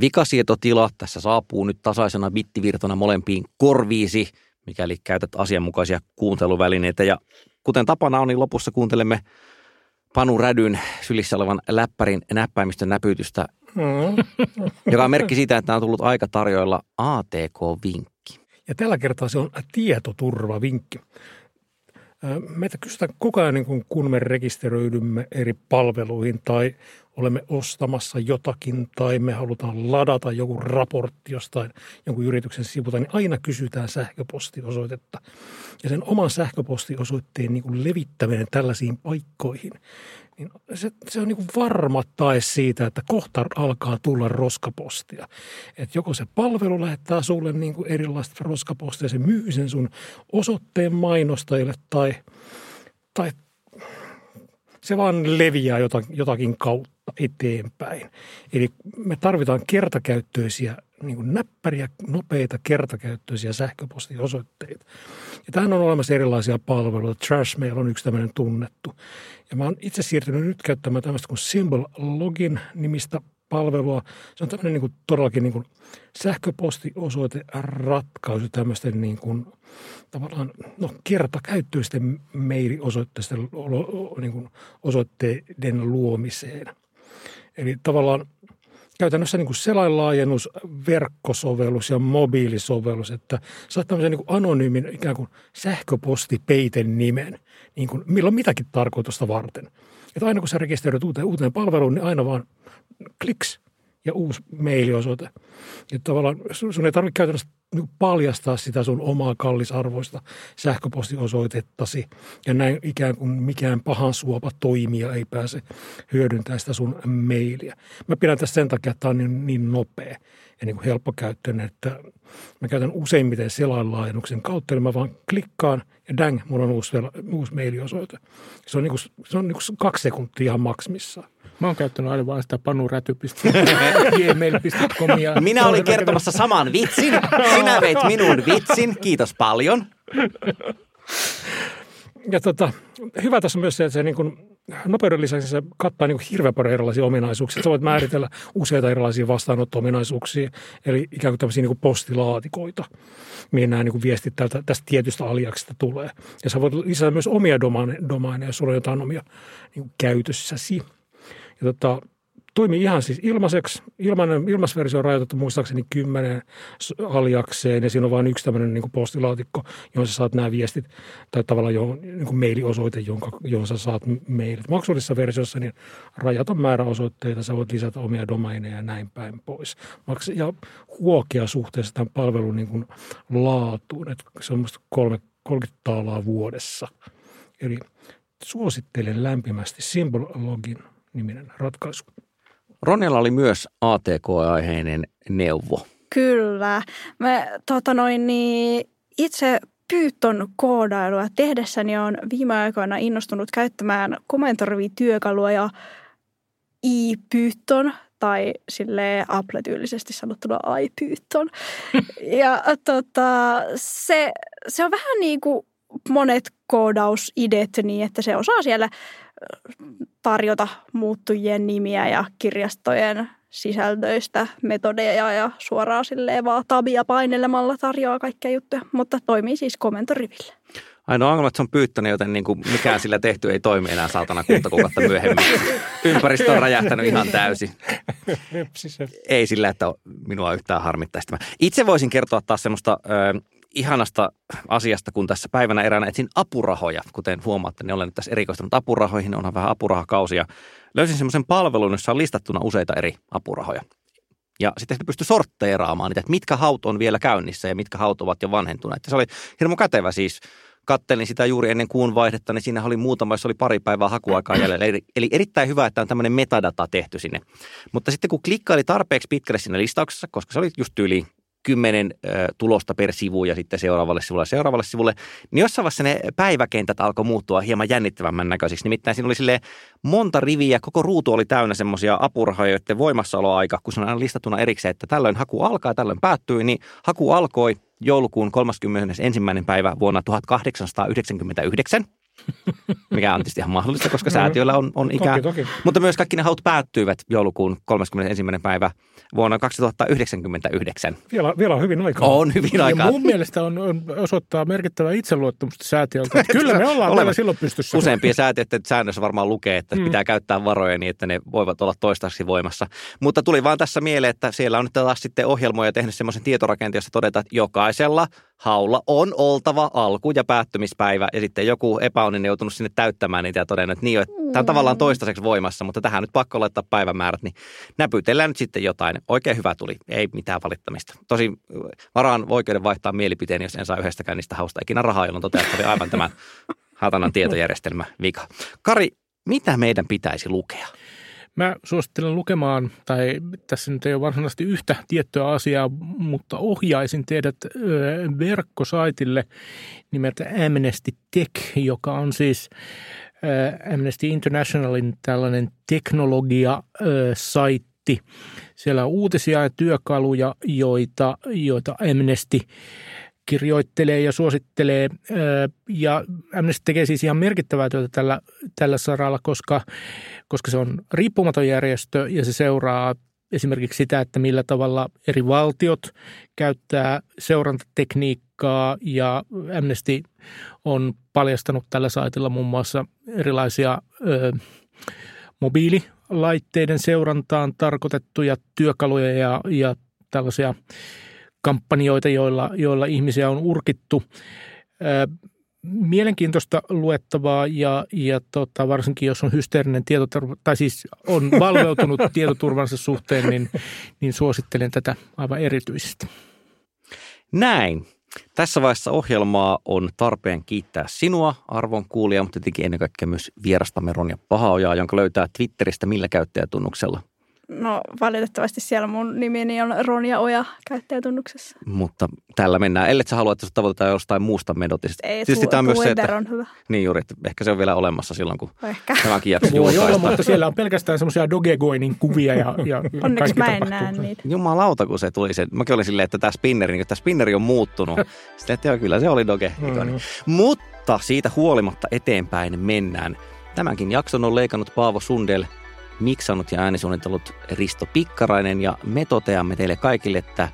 Speaker 3: Vikasietotila tässä saapuu nyt tasaisena bittivirtona molempiin korviisi, mikäli käytät asianmukaisia kuunteluvälineitä. Ja kuten tapana on, niin lopussa kuuntelemme Panu Rädyn sylissä olevan läppärin näppäimistön näpytystä,
Speaker 2: Mm.
Speaker 3: joka on merkki siitä, että on tullut aika tarjoilla ATK-vinkki.
Speaker 2: Ja tällä kertaa se on tietoturvavinkki. Meitä kysytään koko ajan, niin kun me rekisteröidymme eri palveluihin tai olemme ostamassa jotakin tai me halutaan ladata joku raportti jostain jonkun yrityksen sivulta, niin aina kysytään sähköpostiosoitetta. Ja sen oman sähköpostiosoitteen niin kuin levittäminen tällaisiin paikkoihin, niin se, se on niin varma tae siitä, että kohta alkaa tulla roskapostia. Että joko se palvelu lähettää sulle niin kuin erilaista roskapostia, se myy sen sun osoitteen mainostajille tai, tai se vaan leviää jotakin, jotakin kautta eteenpäin. Eli me tarvitaan kertakäyttöisiä, niin kuin näppäriä, nopeita kertakäyttöisiä sähköpostiosoitteita. Ja tähän on olemassa erilaisia palveluita. Trashmail on yksi tämmöinen tunnettu. Ja mä oon itse siirtynyt nyt käyttämään tämmöistä kuin Symbol Login nimistä palvelua. Se on tämmöinen niin kuin todellakin niin kuin sähköpostiosoiteratkaisu tämmöisten niin kuin, tavallaan no, kertakäyttöisten mailiosoitteisten niin kuin osoitteiden luomiseen. Eli tavallaan käytännössä niin kuin selainlaajennus, verkkosovellus ja mobiilisovellus, että saat tämmöisen niin kuin anonyymin ikään kuin sähköpostipeiten nimen, niin kuin milloin mitäkin tarkoitusta varten. Että aina kun sä rekisteröit uuteen, uuteen palveluun, niin aina vaan kliks ja uusi mailiosoite. Ja tavallaan sun ei tarvitse käytännössä paljastaa sitä sun omaa kallisarvoista sähköpostiosoitettasi. Ja näin ikään kuin mikään pahan suopa toimija ei pääse hyödyntämään sitä sun mailia. Mä pidän tästä sen takia, että tämä on niin, niin nopea ja niin kuin helppokäyttöinen, että mä käytän useimmiten selainlaajennuksen kautta, eli mä vaan klikkaan ja dang, mulla on uusi, uusi mailiosoite. Se on, niin kuin, se on niin kuin kaksi sekuntia ihan maksimissaan.
Speaker 1: Mä oon käyttänyt aina vaan sitä panuräty.gmail.comia.
Speaker 3: Minä olin kertomassa saman vitsin. Sinä veit minun vitsin. Kiitos paljon.
Speaker 2: Ja tota, hyvä tässä on myös se, että se niin kuin, nopeuden lisäksi se kattaa niin hirveän paljon erilaisia ominaisuuksia. Sä voit määritellä useita erilaisia vastaanotto-ominaisuuksia, eli ikään kuin tämmöisiä niin kuin postilaatikoita, mihin nämä niin kuin viestit tältä, tästä tietystä aliaksesta tulee. Ja sä voit lisätä myös omia domaineja, jos sulla on jotain omia niin kuin käytössäsi. Ja tota, toimii ihan siis ilmaiseksi. Ilmainen, ilmaisversio on rajoitettu muistaakseni kymmenen aliakseen ja siinä on vain yksi tämmöinen niin postilaatikko, johon sä saat nämä viestit tai tavallaan johon, niin kuin mailiosoite, jonka, johon sä saat mailit. Maksullisessa versiossa niin rajaton määrä osoitteita, sä voit lisätä omia domaineja ja näin päin pois. Ja huokea suhteessa tämän palvelun niin kuin laatuun, että se on musta 30 taalaa vuodessa. Eli suosittelen lämpimästi Symbol Login niminen ratkaisu.
Speaker 3: Ronella oli myös ATK-aiheinen neuvo.
Speaker 4: Kyllä. Mä tota noin, niin itse Python koodailua tehdessäni on viime aikoina innostunut käyttämään komentorivityökalua ja iPython tai sille Apple-tyylisesti sanottuna iPython. ja tota, se, se on vähän niin kuin monet koodausidet niin, että se osaa siellä tarjota muuttujien nimiä ja kirjastojen sisältöistä metodeja ja suoraan silleen vaan tabia painelemalla tarjoaa kaikkia juttuja, mutta toimii siis komentoriville.
Speaker 3: Ainoa ongelma, että se on pyyttänyt, joten niin kuin mikään sillä tehty ei toimi enää saatana kuutta kuukautta myöhemmin. Ympäristö on räjähtänyt ihan täysin. Ei sillä, että minua yhtään harmittaisi Itse voisin kertoa taas semmoista ihanasta asiasta, kun tässä päivänä eräänä etsin apurahoja. Kuten huomaatte, niin olen nyt tässä erikoistunut apurahoihin, onhan vähän apurahakausia. Löysin semmoisen palvelun, jossa on listattuna useita eri apurahoja. Ja sitten sitä pystyy sortteeraamaan niitä, että mitkä haut on vielä käynnissä ja mitkä haut ovat jo vanhentuneet. Ja se oli hirmu kätevä siis. Kattelin sitä juuri ennen kuun vaihdetta, niin siinä oli muutama, jos oli pari päivää hakuaikaa jäljellä. Eli, eli erittäin hyvä, että on tämmöinen metadata tehty sinne. Mutta sitten kun klikkaili tarpeeksi pitkälle siinä listauksessa, koska se oli just yli kymmenen tulosta per sivu ja sitten seuraavalle sivulle seuraavalle sivulle, niin jossain vaiheessa ne päiväkentät alkoi muuttua hieman jännittävämmän näköisiksi. Nimittäin siinä oli sille monta riviä, koko ruutu oli täynnä semmoisia apurahoja, joiden voimassaoloaika, kun se on aina listattuna erikseen, että tällöin haku alkaa ja tällöin päättyy, niin haku alkoi joulukuun 31. päivä vuonna 1899 mikä on tietysti ihan mahdollista, koska säätiöllä on, on ikä. Toki, toki. Mutta myös kaikki ne haut päättyivät joulukuun 31. päivä vuonna 2099.
Speaker 2: Vielä, vielä on hyvin aikaa.
Speaker 3: On hyvin aikaa.
Speaker 1: Ja mun mielestä on, on osoittaa merkittävää itseluottamusta säätiöltä. Kyllä me ollaan vielä silloin pystyssä.
Speaker 3: Useimpien säätiöiden säännössä varmaan lukee, että mm. pitää käyttää varoja niin, että ne voivat olla toistaiseksi voimassa. Mutta tuli vaan tässä mieleen, että siellä on nyt taas sitten ohjelmoja tehnyt semmoisen tietorakenteen, jossa todetaan, että jokaisella haulla on oltava alku- ja päättymispäivä. Ja sitten joku epäonninen joutunut sinne täyttämään niitä ja todennut, että niin, että tämä on tavallaan toistaiseksi voimassa, mutta tähän nyt pakko laittaa päivämäärät, niin näpytellään nyt sitten jotain. Oikein hyvä tuli, ei mitään valittamista. Tosi varaan oikeuden vaihtaa mielipiteen, jos en saa yhdestäkään niistä hausta ikinä rahaa, jolloin toteaa, että oli aivan tämä hatanan tietojärjestelmä vika. Kari, mitä meidän pitäisi lukea?
Speaker 1: Mä suosittelen lukemaan, tai tässä nyt ei ole varsinaisesti yhtä tiettyä asiaa, mutta ohjaisin teidät verkkosaitille nimeltä Amnesty Tech, joka on siis Amnesty Internationalin tällainen teknologia-saitti. Siellä on uutisia ja työkaluja, joita, joita Amnesty kirjoittelee ja suosittelee. Ja Amnesty tekee siis ihan merkittävää työtä tällä, tällä saralla, koska, koska se on riippumaton järjestö ja se seuraa esimerkiksi sitä, että millä tavalla eri valtiot käyttää seurantatekniikkaa ja Amnesty on paljastanut tällä saitilla muun muassa erilaisia ö, mobiililaitteiden seurantaan tarkoitettuja työkaluja ja, ja tällaisia kampanjoita, joilla, joilla ihmisiä on urkittu. Mielenkiintoista luettavaa ja, ja tota, varsinkin jos on hysteerinen tietoturva, tai siis on valveutunut tietoturvansa suhteen, niin, niin suosittelen tätä aivan erityisesti.
Speaker 3: Näin. Tässä vaiheessa ohjelmaa on tarpeen kiittää sinua, arvon kuulija, mutta tietenkin ennen kaikkea myös vierastamme Ronja Pahaojaa, jonka löytää Twitteristä millä käyttäjätunnuksella.
Speaker 4: No valitettavasti siellä mun nimeni on Ronja Oja käyttäjätunnuksessa.
Speaker 3: Mutta tällä mennään. Ellet sä halua, että sä tavoitetaan jostain muusta medotista.
Speaker 4: Ei, Tietysti tämä on myös se, että, on hyvä.
Speaker 3: Niin juuri, että ehkä se on vielä olemassa silloin, kun
Speaker 4: ehkä.
Speaker 3: tämäkin jakso
Speaker 1: Voi olla, mutta siellä on pelkästään semmoisia Dogecoinin kuvia ja, ja
Speaker 4: Onneksi mä en näe niitä.
Speaker 3: Jumalauta, kun se tuli se. Mäkin olin silleen, että tämä spinneri, niin tämä spinneri on muuttunut. Sitten, että joo, kyllä se oli Doge. Mm-hmm. Mutta siitä huolimatta eteenpäin mennään. Tämänkin jakson on leikannut Paavo Sundel – miksannut ja äänisuunnitellut Risto Pikkarainen ja me toteamme teille kaikille, että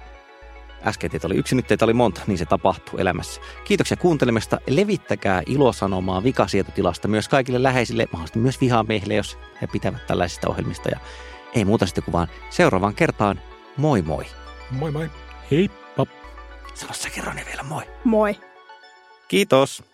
Speaker 3: äsken teitä oli yksi, nyt teitä oli monta, niin se tapahtuu elämässä. Kiitoksia kuuntelemasta. Levittäkää ilosanomaa vikasietotilasta myös kaikille läheisille, mahdollisesti myös vihamiehille, jos he pitävät tällaisista ohjelmista. Ja ei muuta sitten kuin vaan seuraavaan kertaan. Moi moi.
Speaker 2: Moi moi.
Speaker 1: Heippa.
Speaker 3: Sano sä kerran vielä moi.
Speaker 4: Moi.
Speaker 3: Kiitos.